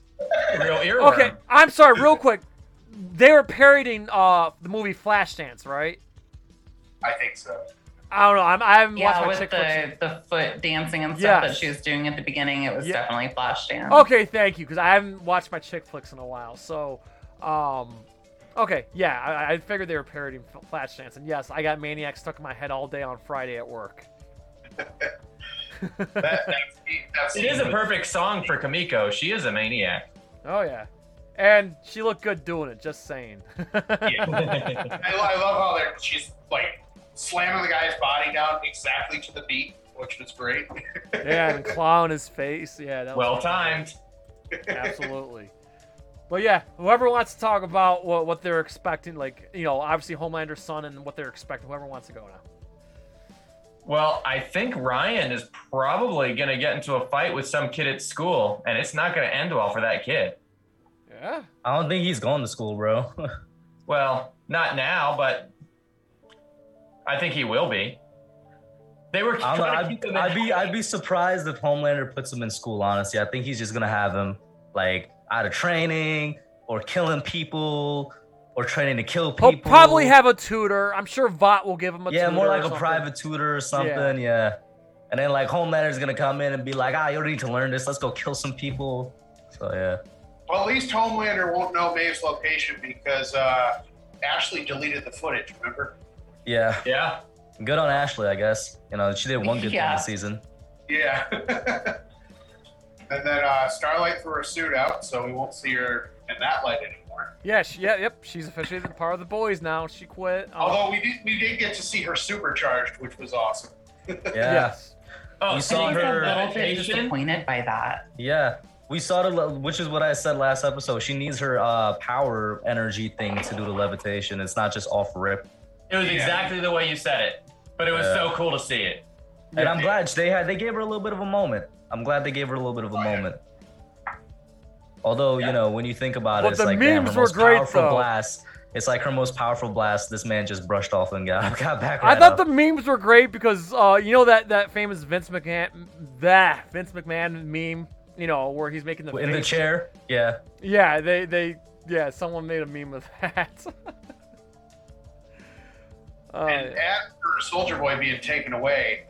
Real earworm. Okay, I'm sorry. Real quick, they were parodying uh the movie Flashdance, right? I think so. I don't know. I'm, I haven't watched Yeah, my with chick flicks. the, the foot dancing and stuff Yes. that she was doing at the beginning, it was Yeah. definitely Flashdance. Okay, thank you, because I haven't watched my chick flicks in a while. So, um, okay, yeah, I, I figured they were parodying F- Flashdance, and yes, I got Maniac stuck in my head all day on Friday at work. That, that's, that's It is a perfect song for Kimiko. She is a maniac. Oh yeah, and she looked good doing it. Just saying. Yeah. I, I love how they're, she's like slamming the guy's body down exactly to the beat, which was great. yeah, and clown his face. Yeah, that was well timed. Absolutely. But yeah, whoever wants to talk about what, what they're expecting, like, you know, obviously Homelander's son and what they're expecting, whoever wants to go now. Well, I think Ryan is probably going to get into a fight with some kid at school, and it's not going to end well for that kid. Yeah. I don't think he's going to school, bro. Well, not now, but I think he will be. They were I don't know, trying to keep I'd, him I'd in- be I'd be surprised if Homelander puts him in school. Honestly, I think he's just gonna have him like out of training or killing people or training to kill people. He'll probably have a tutor. I'm sure Vought will give him a yeah, tutor. more or like a something. private tutor or something. Yeah. and then like Homelander's gonna come in and be like, ah, you don't need to learn this. Let's go kill some people. So yeah. well, at least Homelander won't know Maeve's location because uh, Ashley deleted the footage, remember? Yeah, Yeah. good on Ashley, I guess. You know, she did one good Yeah. thing this season. Yeah. and then uh, Starlight threw her suit out, so we won't see her in that light anymore. Yeah, she, yeah, yep. She's officially part of the boys now. She quit. Um, Although we did, we did get to see her supercharged, which was awesome. Yeah. yes. Oh, You I saw think I'm her a little bit meditation? disappointed by that. Yeah. We saw the, le- which is what I said last episode. She needs her uh, power energy thing to do the levitation. It's not just off rip. It was Yeah. exactly the way you said it, but it was Yeah. so cool to see it. And I'm glad they had they gave her a little bit of a moment. I'm glad they gave her a little bit of a moment. Although you know when you think about But it, it's the like damn, her memes were most great, powerful though. blast. It's like her most powerful blast. This man just brushed off and got got back. I thought up. the memes were great because uh, you know that that famous Vince McMahon that Vince McMahon meme, you know, where he's making the in the chair. Yeah, Yeah, they they yeah, someone made a meme of that. Uh, And after Soldier Boy being taken away,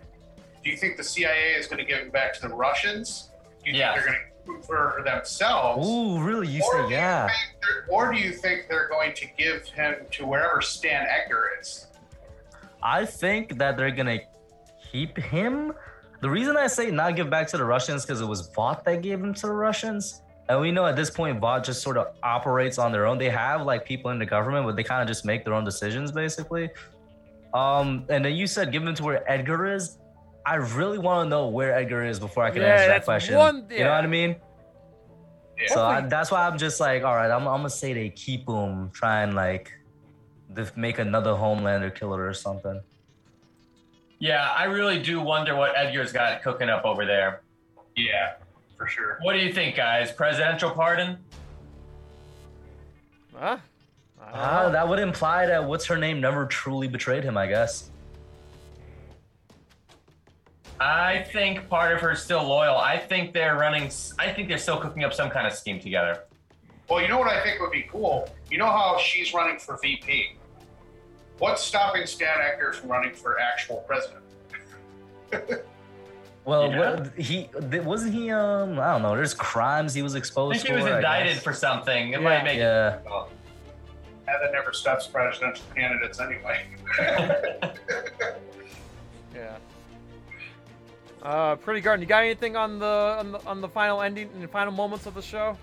do you think the CIA is going to give him back to the Russians? Do you think they're going to for themselves? Ooh, really? You say you yeah? or do you think they're going to give him to wherever Stan Edgar is? I think that they're gonna keep him. The reason I say not give back to the Russians because it was Vought that gave him to the Russians. And we know at this point Vought just sort of operates on their own. They have like people in the government, but they kind of just make their own decisions basically. Um, and then you said give him to where Edgar is. I really want to know where Edgar is before I can Yeah, answer that that's question. one- You know what I mean? Yeah. So I, that's why I'm just like, all right, I'm, I'm gonna say they keep him, try and like, make another Homelander killer or something. Yeah, I really do wonder what Edgar's got cooking up over there. Yeah, for sure. What do you think, guys? Presidential pardon? huh? I don't Ah, know. that would imply that what's her name never truly betrayed him, I guess. I think part of her's still loyal. I think they're running. I think they're still cooking up some kind of scheme together. Well, you know what I think would be cool? You know how she's running for VP? What's stopping Stan Edgar from running for actual president? Well, Yeah. what, he wasn't he. Um, I don't know. There's crimes he was I exposed think he was for. I indicted guess. for something. It Yeah. might make Yeah, And that never stops presidential candidates anyway. Yeah. Uh, Pretty Guardian, you got anything on the on the on the final ending and final moments of the show?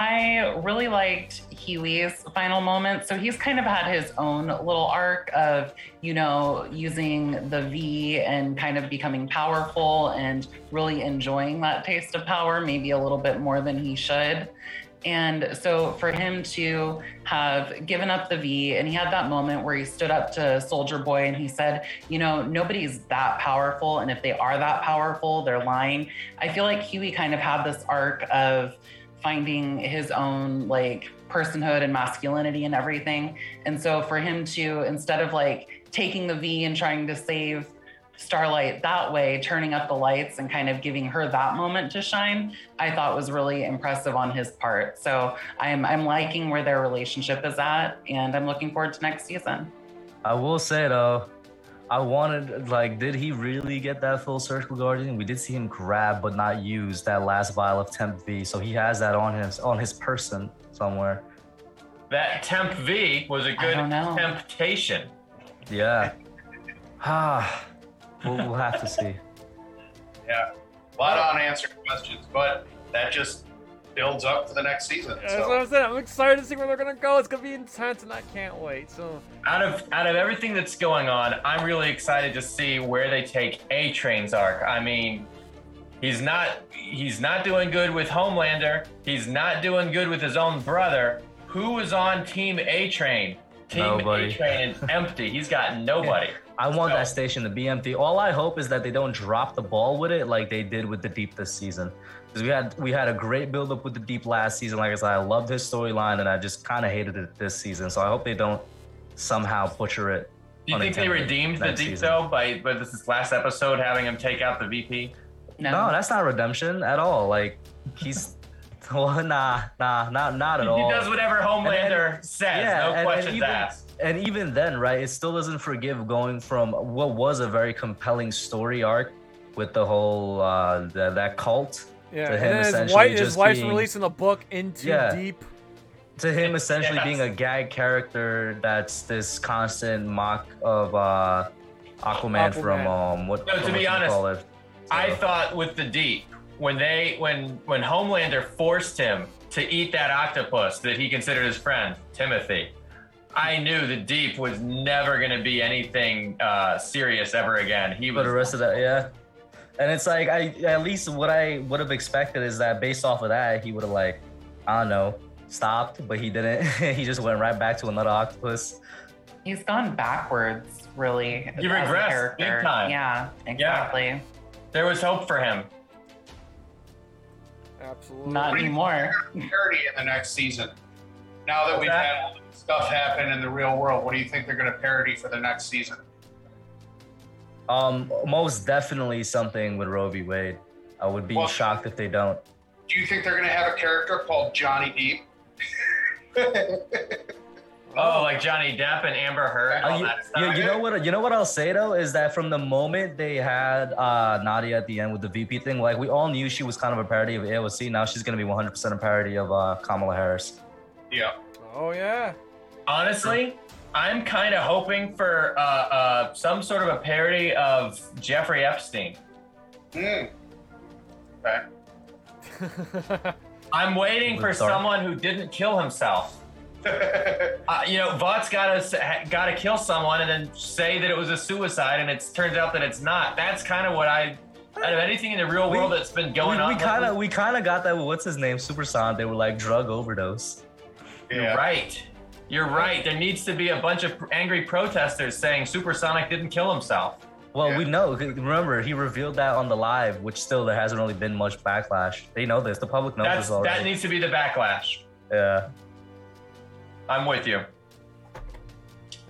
I really liked Hughie's final moment. So he's kind of had his own little arc of, you know, using the V and kind of becoming powerful and really enjoying that taste of power, maybe a little bit more than he should. And so for him to have given up the V, and he had that moment where he stood up to Soldier Boy and he said, you know, nobody's that powerful. And if they are that powerful, they're lying. I feel like Hughie kind of had this arc of, finding his own like personhood and masculinity and everything. And so for him to instead of like taking the V and trying to save Starlight that way, turning up the lights and kind of giving her that moment to shine, I thought was really impressive on his part. So I'm I'm liking where their relationship is at and I'm looking forward to next season. I will say though, I wanted like, did he really get that full circle guardian? We did see him grab but not use that last vial of temp V, so he has that on his on his person somewhere. That temp V was a good temptation. Yeah. Ah, we'll, we'll have to see. Yeah, a lot of unanswered questions, but that just builds up for the next season. That's what I'm saying. I'm excited to see where they're gonna go. It's gonna be intense, and I can't wait. So Out of out of everything that's going on, I'm really excited to see where they take A Train's arc. I mean, he's not he's not doing good with Homelander. He's not doing good with his own brother. Who is on Team A Train? Team Nobody. A Train is empty. He's got nobody. I want So- that station to be empty. All I hope is that they don't drop the ball with it like they did with the deep this season. Because we had we had a great build up with the deep last season. Like I said, I loved his storyline and I just kind of hated it this season. So I hope they don't somehow butcher it. Do you think they redeemed the deep season. though by by this is last episode having him take out the VP? No. No, that's not redemption at all. Like he's well, nah, nah, not not at He all. He does whatever Homelander says, yeah, no and- and even- asked. And even then, right, it still doesn't forgive going from what was a very compelling story arc with the whole uh the, that cult yeah, To and him then his essentially wife, his just wife's being- releasing a book into Yeah. deep. to him essentially Yes. being a gag character that's this constant mock of uh Aquaman, from Aquaman. um what No, to from be honest, whatchamacallit. I So- thought with the deep when they when when Homelander forced him to eat that octopus that he considered his friend Timothy, I knew the deep was never going to be anything uh, serious ever again. He for the was rest of that, yeah. And it's like I at least what I would have expected is that based off of that, he would have like, I don't know, stopped, but he didn't. he just went right back to another octopus. He's gone backwards, really. He regressed big time. Yeah, exactly. there was hope for him. Absolutely. Not anymore. parody in the next season. Now that we've had all this stuff happen in the real world, what do you think they're going to parody for the next season? Um, most definitely something with Roe v. Wade. I would be Well- shocked if they don't. Do you think they're going to have a character called Johnny Deep? Oh, like Johnny Depp and Amber Heard, Uh, all you, that you- stuff. you know what? You know what I'll say though is that from the moment they had uh, Nadia at the end with the VP thing, like we all knew she was kind of a parody of AOC. Now she's gonna be 100% a parody of uh, Kamala Harris. Yeah. Oh yeah. Honestly, I'm kind of hoping for uh, uh, some sort of a parody of Jeffrey Epstein. Hmm. Okay. I'm waiting for With Dark- someone who didn't kill himself. Uh, you know, Vought's got to got to kill someone and then say that it was a suicide, and it turns out that it's not. That's kind of what I. Out of anything in the real We- world that's been We, going on, we kind of we kind of got that. with What's his name? Supersonic. They were like drug overdose. You're yeah. right. You're right. There needs to be a bunch of angry protesters saying Supersonic didn't kill himself. Well, Yeah. we know. Remember, he revealed that on the live, which still there hasn't really been much backlash. They know this. The public knows That's this already. that needs to be the backlash. yeah. I'm with you.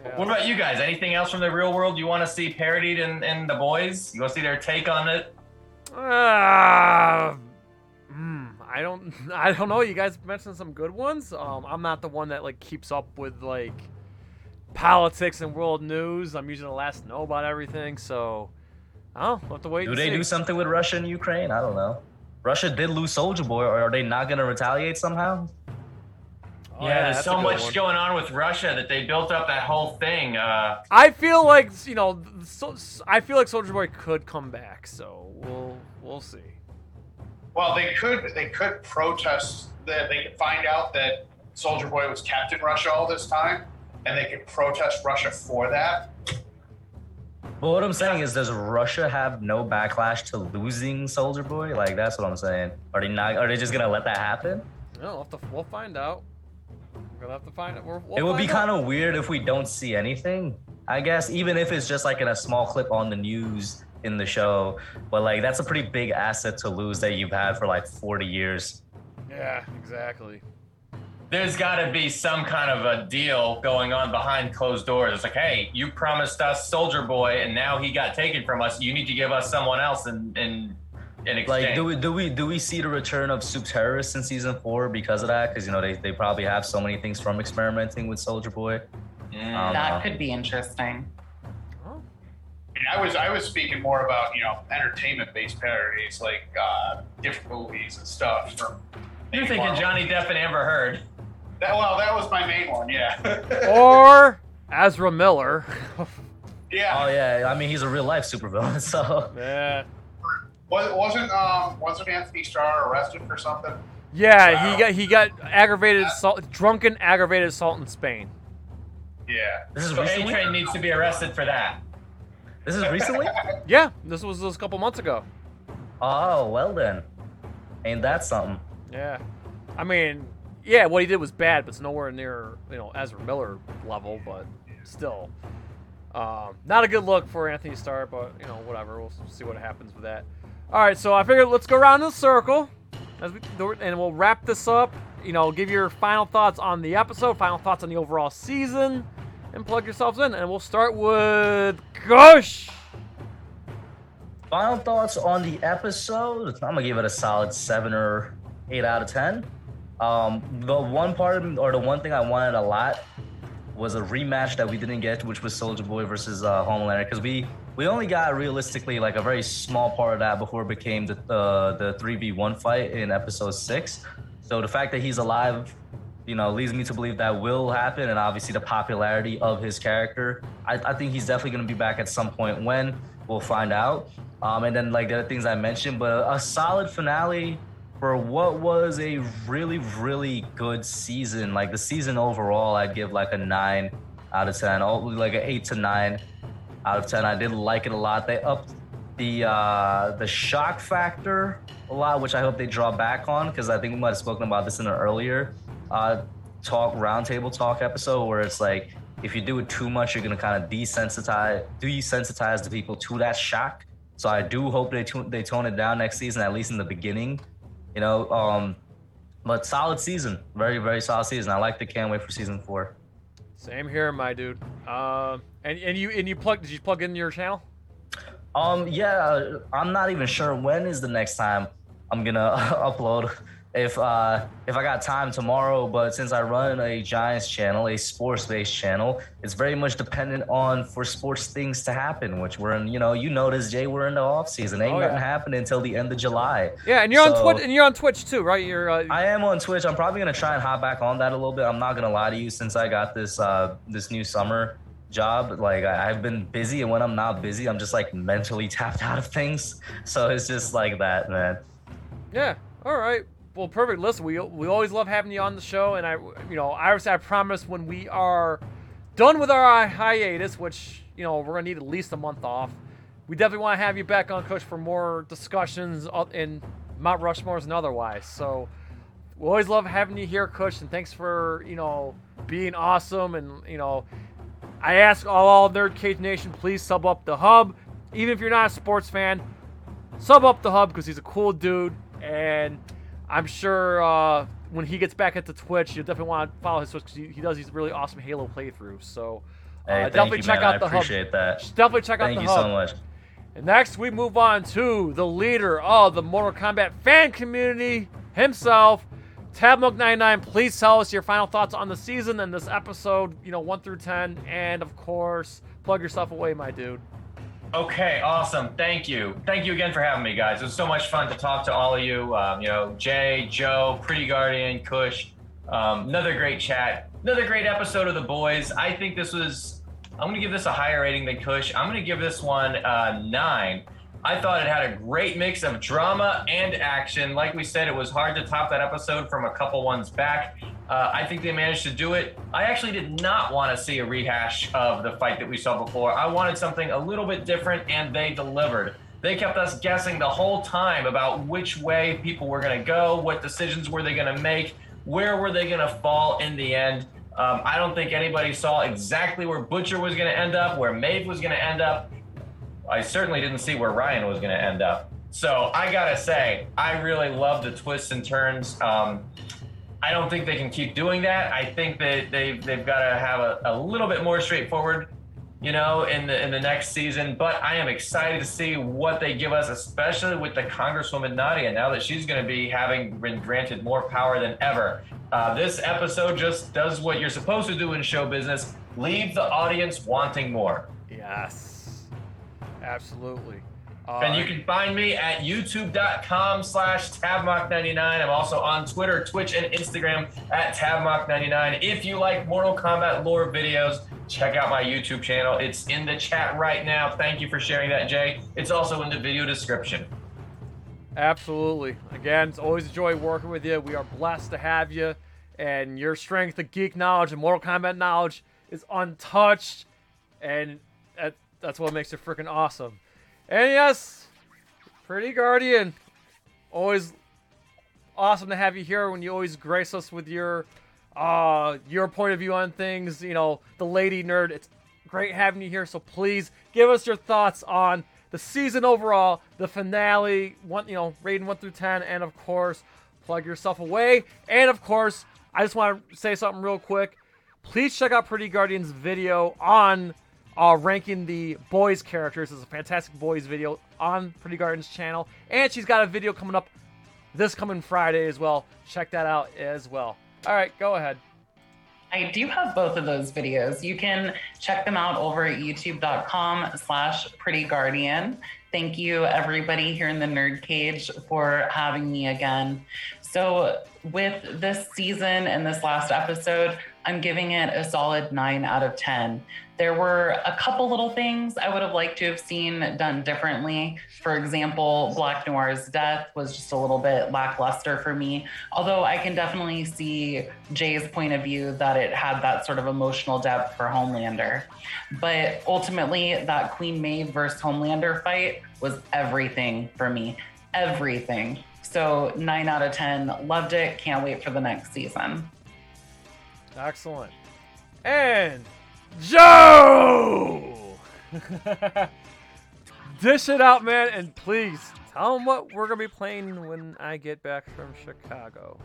Yeah. What about you guys? Anything else from the real world you want to see parodied in, in the boys? You want to see their take on it? Uh, I don't. I don't know. You guys mentioned some good ones. Um, I'm not the one that like keeps up with like politics and world news. I'm usually the last to know about everything. So, oh, we'll have to wait. Do and they see. do something with Russia and Ukraine? I don't know. Russia did lose Soldier Boy, or are they not going to retaliate somehow? Oh, yeah, there's so much one. going on with Russia that they built up that whole thing. Uh, I feel like you know. So, I feel like Soldier Boy could come back. So we'll we'll see. Well, they could they could protest that they could find out that Soldier Boy was kept in Russia all this time, and they could protest Russia for that. But what I'm saying is, does Russia have no backlash to losing Soldier Boy? Like that's what I'm saying. Are they not? Are they just gonna let that happen? No, we'll, have to, we'll find out. We're gonna have to find it. We're, we'll it would be kind of weird if we don't see anything. I guess even if it's just like in a small clip on the news in the show, but like that's a pretty big asset to lose that you've had for like 40 years. Yeah, exactly. there's got to be some kind of a deal going on behind closed doors. It's like, hey, you promised us Soldier Boy, and now he got taken from us. You need to give us someone else and in in. Like, do we do we do we see the return of Supe Terrorist in season four because of that? Because you know they, they probably have so many things from experimenting with Soldier Boy. Mm. That could be interesting. I, I was I was speaking more about you know entertainment based parodies like uh, different movies and stuff. From You're thinking Johnny Depp and Amber Heard. That well, that was my main one. Yeah. or Ezra Miller. yeah. Oh yeah, I mean he's a real life supervillain, so yeah. Was, wasn't um wasn't Anthony Starr arrested for something? Yeah, Wow. he got he got aggravated assault, drunken aggravated assault in Spain. Yeah. this is So A recently. Train needs to be arrested for that. This is recently. Yeah, this was this was a couple months ago. Oh well then, ain't that something? Yeah, I mean, yeah, what he did was bad, but it's nowhere near you know Ezra Miller level, but still, um, not a good look for Anthony Starr. But you know, whatever, we'll see what happens with that. All right, so I figured let's go around in a circle, as we, and we'll wrap this up. You know, give your final thoughts on the episode, final thoughts on the overall season, and plug yourselves in. And we'll start with Kush. Final thoughts on the episode? I'm gonna give it a solid seven or eight out of ten. Um, the one part or the one thing I wanted a lot was a rematch that we didn't get, which was Soldier Boy versus uh, Homelander, because we we only got realistically like a very small part of that before it became the uh, the three v one fight in episode six. So the fact that he's alive, you know, leads me to believe that will happen, and obviously the popularity of his character. I, I think he's definitely going to be back at some point. When we'll find out. Um, and then like the other things I mentioned, but a, solid finale for what was a really really good season. Like the season overall, I'd give like a nine out of ten, oh, like an eight to nine out of ten. I did like it a lot. They upped the uh, the shock factor a lot, which I hope they draw back on because I think we might have spoken about this in an earlier uh, talk roundtable talk episode where it's like if you do it too much, you're gonna kind of desensitize desensitize the people to that shock. So I do hope they tu- they tone it down next season, at least in the beginning. You know, um, but solid season, very very solid season. I like the can't wait for season four. Same here, my dude. Um, and and you and you plug? Did you plug in your channel? Um, yeah, I'm not even sure when is the next time I'm gonna upload. If uh if I got time tomorrow, but since I run a Giants channel, a sports-based channel, it's very much dependent on for sports things to happen, which we're in. You know, you notice Jay, we're in the off season. Ain't Oh, nothing yeah. happening until the end of July. Yeah, and you're on Twitch, and you're on Twitch too, right? You're. Uh, I am on Twitch. I'm probably gonna try and hop back on that a little bit. I'm not gonna lie to you, since I got this uh this new summer job, like I've been busy, and when I'm not busy, I'm just like mentally tapped out of things. So it's just like that, man. yeah. All right. Well, perfect. Listen, we we always love having you on the show, and I, you know, Iris, I promise when we are done with our hiatus, which you know we're gonna need at least a month off, we definitely want to have you back on Kush for more discussions uh, in Mount Rushmores and otherwise. So we always love having you here, Kush, and thanks for you know being awesome and you know I ask all Nerd Cage Nation, please sub up the hub. Even if you're not a sports fan, sub up the hub because he's a cool dude. And I'm sure uh, when he gets back at the Twitch, you'll definitely want to follow his Twitch because he, he does these really awesome Halo playthroughs. So uh, Hey, definitely you, check man. out the I hub. appreciate that. Definitely check out Thank the you so much. And next, we move on to the leader of the Mortal Kombat fan community himself, Tabmock99. Please tell us your final thoughts on the season and this episode, you know, 1 through 10. And of course, plug yourself away, my dude. Okay, awesome. Thank you. Thank you again for having me, guys. It was so much fun to talk to all of you. Um, you know, Jay, Joe, Pretty Guardian, Kush. Um, another great chat. Another great episode of The Boys. I think this was. I'm going to give this a higher rating than Kush. I'm going to give this one uh, nine. I thought it had a great mix of drama and action. Like we said, it was hard to top that episode from a couple ones back. Uh, I think they managed to do it. I actually did not want to see a rehash of the fight that we saw before. I wanted something a little bit different, and they delivered. They kept us guessing the whole time about which way people were going to go, what decisions were they going to make, where were they going to fall in the end. Um, I don't think anybody saw exactly where Butcher was going to end up, where Maeve was going to end up. I certainly didn't see where Ryan was going to end up. So I gotta say, I really love the twists and turns. Um, I don't think they can keep doing that. I think that they've they've got to have a, a little bit more straightforward, you know, in the in the next season. But I am excited to see what they give us, especially with the Congresswoman Nadia. Now that she's going to be having been granted more power than ever. Uh, this episode just does what you're supposed to do in show business. leave the audience wanting more. Yes. Absolutely. and you Uh, can find me at youtube.com slash tabmock99. I'm also on Twitter, Twitch, and Instagram at tabmock99. If you like Mortal Kombat lore videos, check out my YouTube channel. It's in the chat right now. Thank you for sharing that, Jay. It's also in the video description. Absolutely. Again, it's always a joy working with you. We are blessed to have you, and your strength of geek knowledge and Mortal Kombat knowledge is untouched, and that's what makes it freaking awesome. And yes, Pretty Guardian, always awesome to have you here when you always grace us with your uh your point of view on things, you know, the lady nerd. It's great having you here. So please give us your thoughts on the season overall, the finale, one you know, rating one through ten, and of course, plug yourself away. And of course, I just want to say something real quick. Please check out Pretty Guardian's video on uh, ranking the boys characters. It's a fantastic boys video on Pretty Guardian's channel, and she's got a video coming up this coming Friday as well. Check that out as well. All right, go ahead. I do have both of those videos. You can check them out over at youtube.com slash pretty guardian. Thank you everybody here in the nerd cage for having me again. So with this season and this last episode, I'm giving it a solid nine out of 10. There were a couple little things I would have liked to have seen done differently. For example, Black Noir's death was just a little bit lackluster for me. Although I can definitely see Jay's point of view that it had that sort of emotional depth for Homelander. But ultimately, that Queen Maeve versus Homelander fight was everything for me. Everything. So, nine out of 10. Loved it. Can't wait for the next season. Excellent. And Joe! Dish it out, man, and please tell them what we're going to be playing when I get back from Chicago.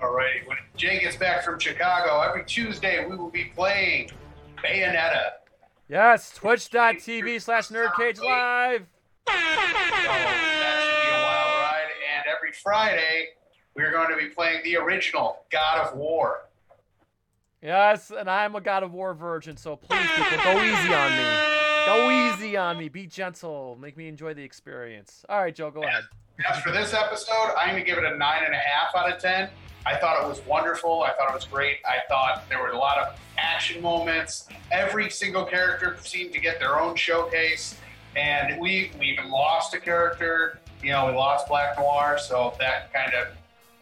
Alrighty, when Jay gets back from Chicago, every Tuesday we will be playing Bayonetta. Yes, twitch.tv slash nerdcage live. So that should be a wild ride. And every Friday, we're going to be playing the original God of War. Yes, and I'm a God of War virgin, so please, people, go easy on me. Go easy on me. Be gentle. Make me enjoy the experience. All right, Joe, go ahead. As for this episode, I'm going to give it a nine and a half out of ten. I thought it was wonderful. I thought it was great. I thought there were a lot of action moments. Every single character seemed to get their own showcase, and we we even lost a character. You know, we lost Black Noir, so that kind of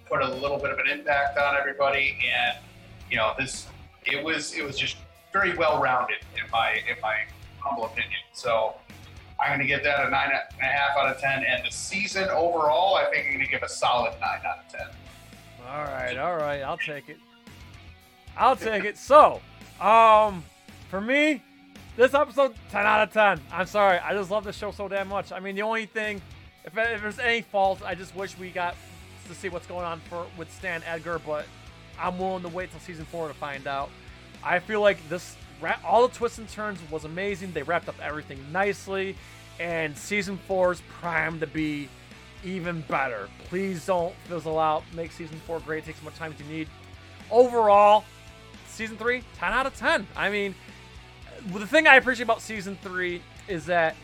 put a little bit of an impact on everybody. And you know, this it was it was just very well rounded in my in my humble opinion. So I'm going to give that a nine and a half out of ten, and the season overall, I think I'm going to give a solid nine out of ten. All right, all right, I'll take it. I'll take it. So, um, for me, this episode, 10 out of 10. I'm sorry, I just love the show so damn much. I mean, the only thing, if, if there's any fault, I just wish we got to see what's going on for with Stan Edgar, but I'm willing to wait till season four to find out. I feel like this all the twists and turns was amazing. They wrapped up everything nicely, and season four is primed to be even better. Please don't fizzle out. Make season four great. Take as much time as you need. Overall, season three, 10 out of 10. I mean, the thing I appreciate about season three is that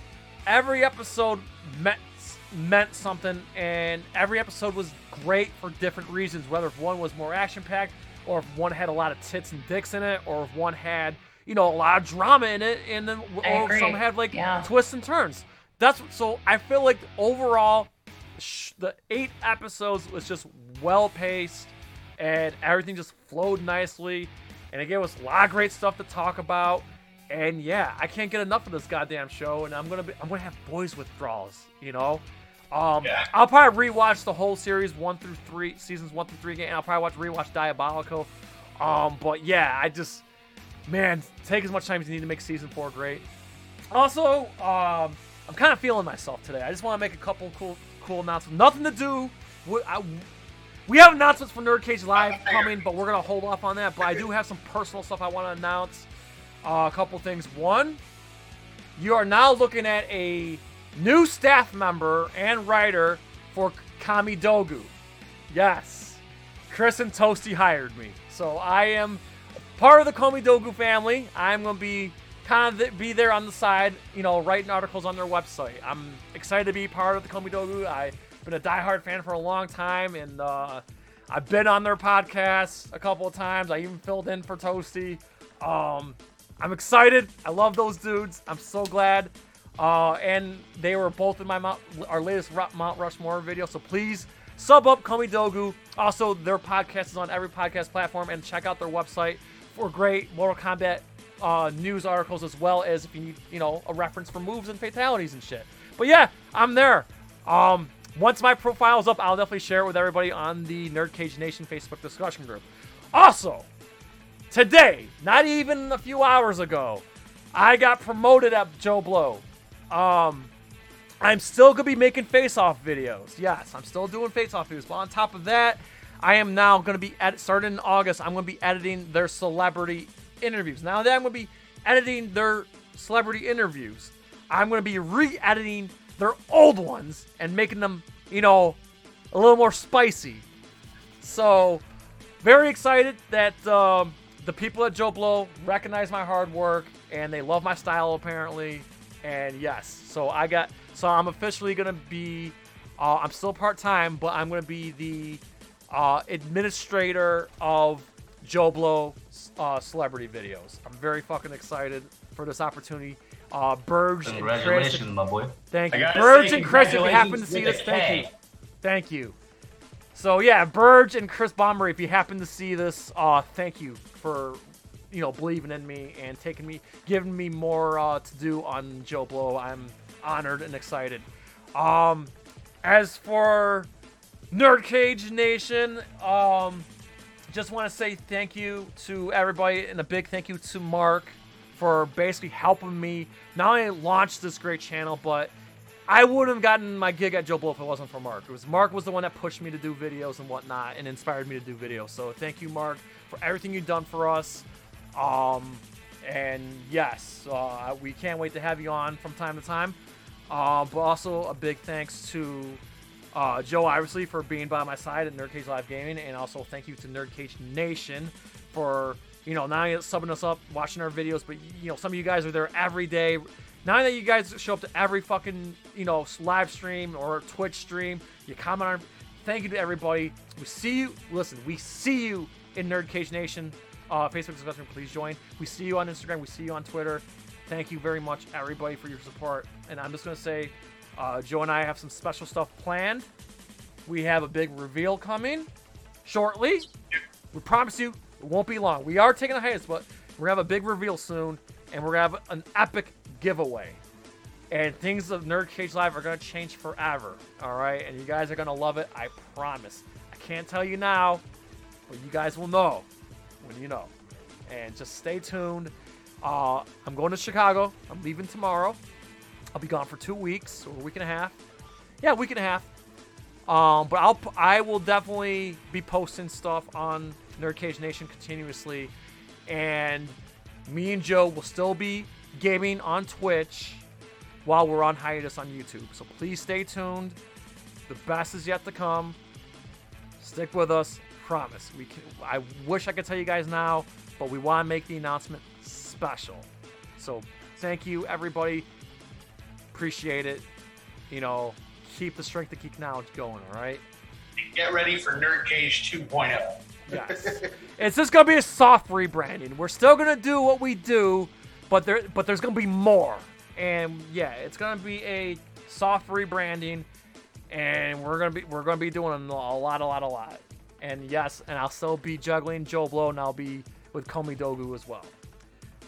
every episode meant meant something, and every episode was great for different reasons. Whether if one was more action packed, or if one had a lot of tits and dicks in it, or if one had you know a lot of drama in it, and then or some had like Yeah. twists and turns. That's so I feel like overall, sh- the eight episodes was just well paced, and everything just flowed nicely, and it gave us a lot of great stuff to talk about. And yeah, I can't get enough of this goddamn show, and I'm gonna be I'm gonna have boys withdrawals, you know. Um, Yeah. I'll probably rewatch the whole series one through three, seasons one through three again. I'll probably watch rewatch Diabolical. Um, but yeah, I just man, take as much time as you need to make season four great. Also, um, I'm kind of feeling myself today. I just want to make a couple cool, cool announcements. Nothing to do. With, I, we have announcements for Nerd Cage Live coming, but we're gonna hold off on that. But I do have some personal stuff I want to announce. Uh, a couple things. One, you are now looking at a new staff member and writer for Kami Dogu. Yes, Chris and Toasty hired me, so I am part of the Komi Dogu family. I'm gonna be kind of be there on the side, you know, writing articles on their website. I'm excited to be part of the Komi Dogu. I've been a diehard fan for a long time, and uh, I've been on their podcast a couple of times. I even filled in for Toasty. Um, I'm excited. I love those dudes. I'm so glad. Uh, and they were both in my Mount, our latest Mount Rushmore video. So please sub up Komi Dogu. Also, their podcast is on every podcast platform, and check out their website for great Mortal Kombat uh, news articles as well as if you need, you know, a reference for moves and fatalities and shit. But yeah, I'm there. Um, once my profile's up, I'll definitely share it with everybody on the Nerd Cage Nation Facebook discussion group. Also, today, not even a few hours ago, I got promoted at JoBlo. Um, I'm still gonna be making face-off videos. Yes, I'm still doing face-off videos. But on top of that, I am now gonna be ed- starting in August. I'm gonna be editing their celebrity interviews. Now that I'm gonna be editing their celebrity interviews, I'm gonna be re-editing their old ones and making them, you know, a little more spicy. So, very excited that um, the people at JoBlo recognize my hard work and they love my style apparently. And yes, so I got so I'm officially gonna be. Uh, I'm still part time, but I'm gonna be the uh, administrator of JoBlo uh, celebrity videos. I'm very fucking excited for this opportunity. Uh, Berge and Chris, my boy. thank you. Berge say and Chris, if you happen to see this, thank you. Thank you. So yeah, Berge and Chris Bumbray, if you happen to see this, uh, thank you for you know believing in me and taking me, giving me more uh, to do on JoBlo. I'm honored and excited. Um, as for Nerd Cage Nation, um, just want to say thank you to everybody and a big thank you to Mark for basically helping me not only launch this great channel, but I wouldn't have gotten my gig at JoBlo if it wasn't for Mark. It was Mark was the one that pushed me to do videos and whatnot and inspired me to do videos. So thank you, Mark, for everything you've done for us. Um, and yes, uh, we can't wait to have you on from time to time. Uh, but also a big thanks to uh, Joe Iversley for being by my side at Nerd Cage Live Gaming, and also thank you to Nerd Cage Nation for you know not only subbing us up, watching our videos, but you know some of you guys are there every day. Now that you guys show up to every fucking you know live stream or Twitch stream, you comment on. Thank you to everybody. We see you. Listen, we see you in Nerd Cage Nation. Uh, Facebook discussion, please join. We see you on Instagram. We see you on Twitter. Thank you very much, everybody, for your support. And I'm just gonna say, uh, Joe and I have some special stuff planned. We have a big reveal coming shortly. We promise you it won't be long. We are taking a hiatus, but we're gonna have a big reveal soon, and we're gonna have an epic giveaway. And things of Nerd Cage Live are gonna change forever. All right, and you guys are gonna love it. I promise. I can't tell you now, but you guys will know you know. And just stay tuned. Uh, I'm going to Chicago. I'm leaving tomorrow. I'll be gone for two weeks or a week and a half. Yeah, a week and a half. Um, but I'll I will definitely be posting stuff on Nerd Cage Nation continuously, and me and Joe will still be gaming on Twitch while we're on hiatus on YouTube. So please stay tuned. The best is yet to come. Stick with us. Promise. We can, I wish I could tell you guys now, but we want to make the announcement special. So thank you, everybody. Appreciate it. You know, keep the strength of geek knowledge going. All right. Get ready for Nerd Cage 2.0. Yes. it's just gonna be a soft rebranding. We're still gonna do what we do, but there but there's gonna be more. And yeah, it's gonna be a soft rebranding, and we're gonna be we're gonna be doing a lot, a lot, a lot. And yes, and I'll still be juggling JoBlo, and I'll be with Komi Dogu as well.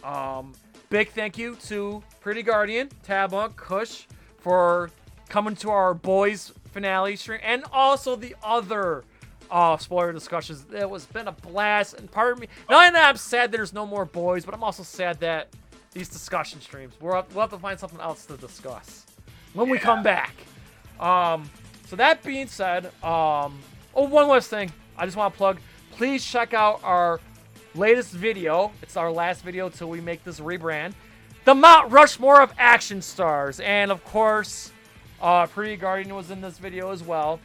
Um, big thank you to Pretty Guardian, Tab Mock, Kush for coming to our boys finale stream, and also the other uh, spoiler discussions. It was been a blast, and pardon me, not only that I'm sad there's no more boys, but I'm also sad that these discussion streams we'll have, we'll have to find something else to discuss when we come back. Um, so that being said, um, oh one last thing, I just want to plug. Please check out our latest video. It's our last video till we make this rebrand. The Mount Rushmore of action stars, and of course, uh, Pretty Guardian was in this video as well.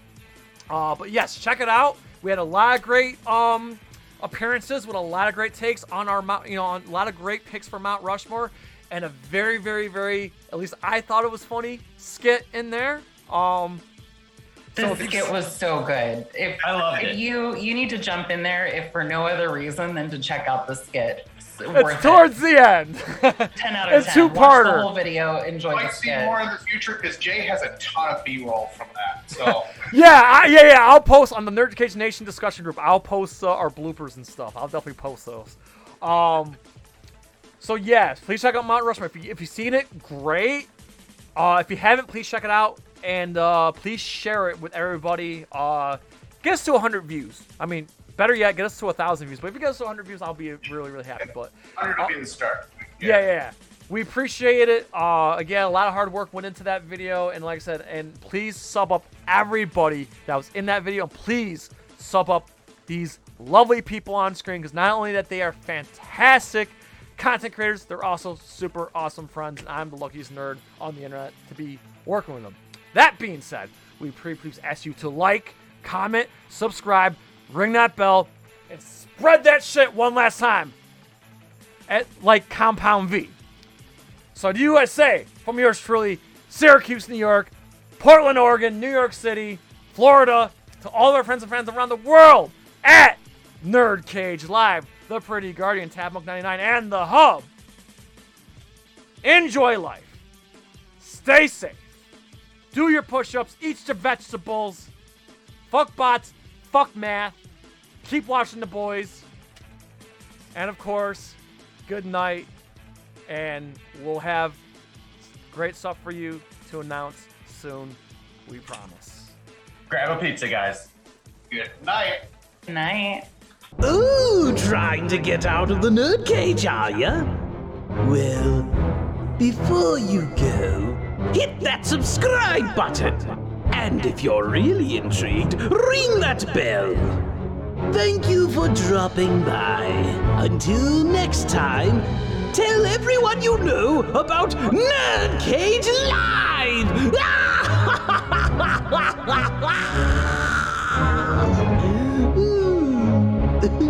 Uh, but yes, check it out. We had a lot of great um, appearances with a lot of great takes on our Mount, you know, on a lot of great picks for Mount Rushmore, and a very, very, very, at least I thought it was funny skit in there. Um, This So if you- skit was so good. If I loved if it. you you need to jump in there if for no other reason than to check out the skit. It's, it's worth towards the end. ten out of it's ten. Watch two-parter. the whole video. Enjoy I'd the like see skit. more in the future because Jay has a ton of B-roll from that. So Yeah, I, yeah, yeah. I'll post on the Nerd Education Nation discussion group. I'll post uh, our bloopers and stuff. I'll definitely post those. Um, so yes, please check out Mount Rushmore. If, you, if you've seen it, great. Uh, if you haven't, please check it out and uh, please share it with everybody. Uh, get us to 100 views. I mean, better yet, get us to 1,000 views. But if you get us to 100 views, I'll be really, really happy. But 100 would be the start. yeah, yeah, yeah. We appreciate it. Uh, again, a lot of hard work went into that video, and like I said, and please sub up everybody that was in that video. And please sub up these lovely people on screen because not only that they are fantastic content creators, they're also super awesome friends, and I'm the luckiest nerd on the internet to be working with them. That being said, we pre please ask you to like, comment, subscribe, ring that bell, and spread that shit one last time at like Compound V. So the USA, from yours truly, Syracuse, New York, Portland, Oregon, New York City, Florida, to all of our friends and friends around the world at Nerd Cage Live, The Pretty Guardian, Tabmock99, and The Hub. Enjoy life. Stay safe. Do your push-ups, eat your vegetables. Fuck Vought, fuck math. Keep watching the boys. And of course, good night and we'll have great stuff for you to announce soon. We promise. Grab a pizza, guys. Good night. Good night. Ooh, trying to get out of the nerd cage, are ya? Well, before you go, hit that subscribe button. And if you're really intrigued, ring that bell. Thank you for dropping by. Until next time, tell everyone you know about Nerdcage Live! Hmm.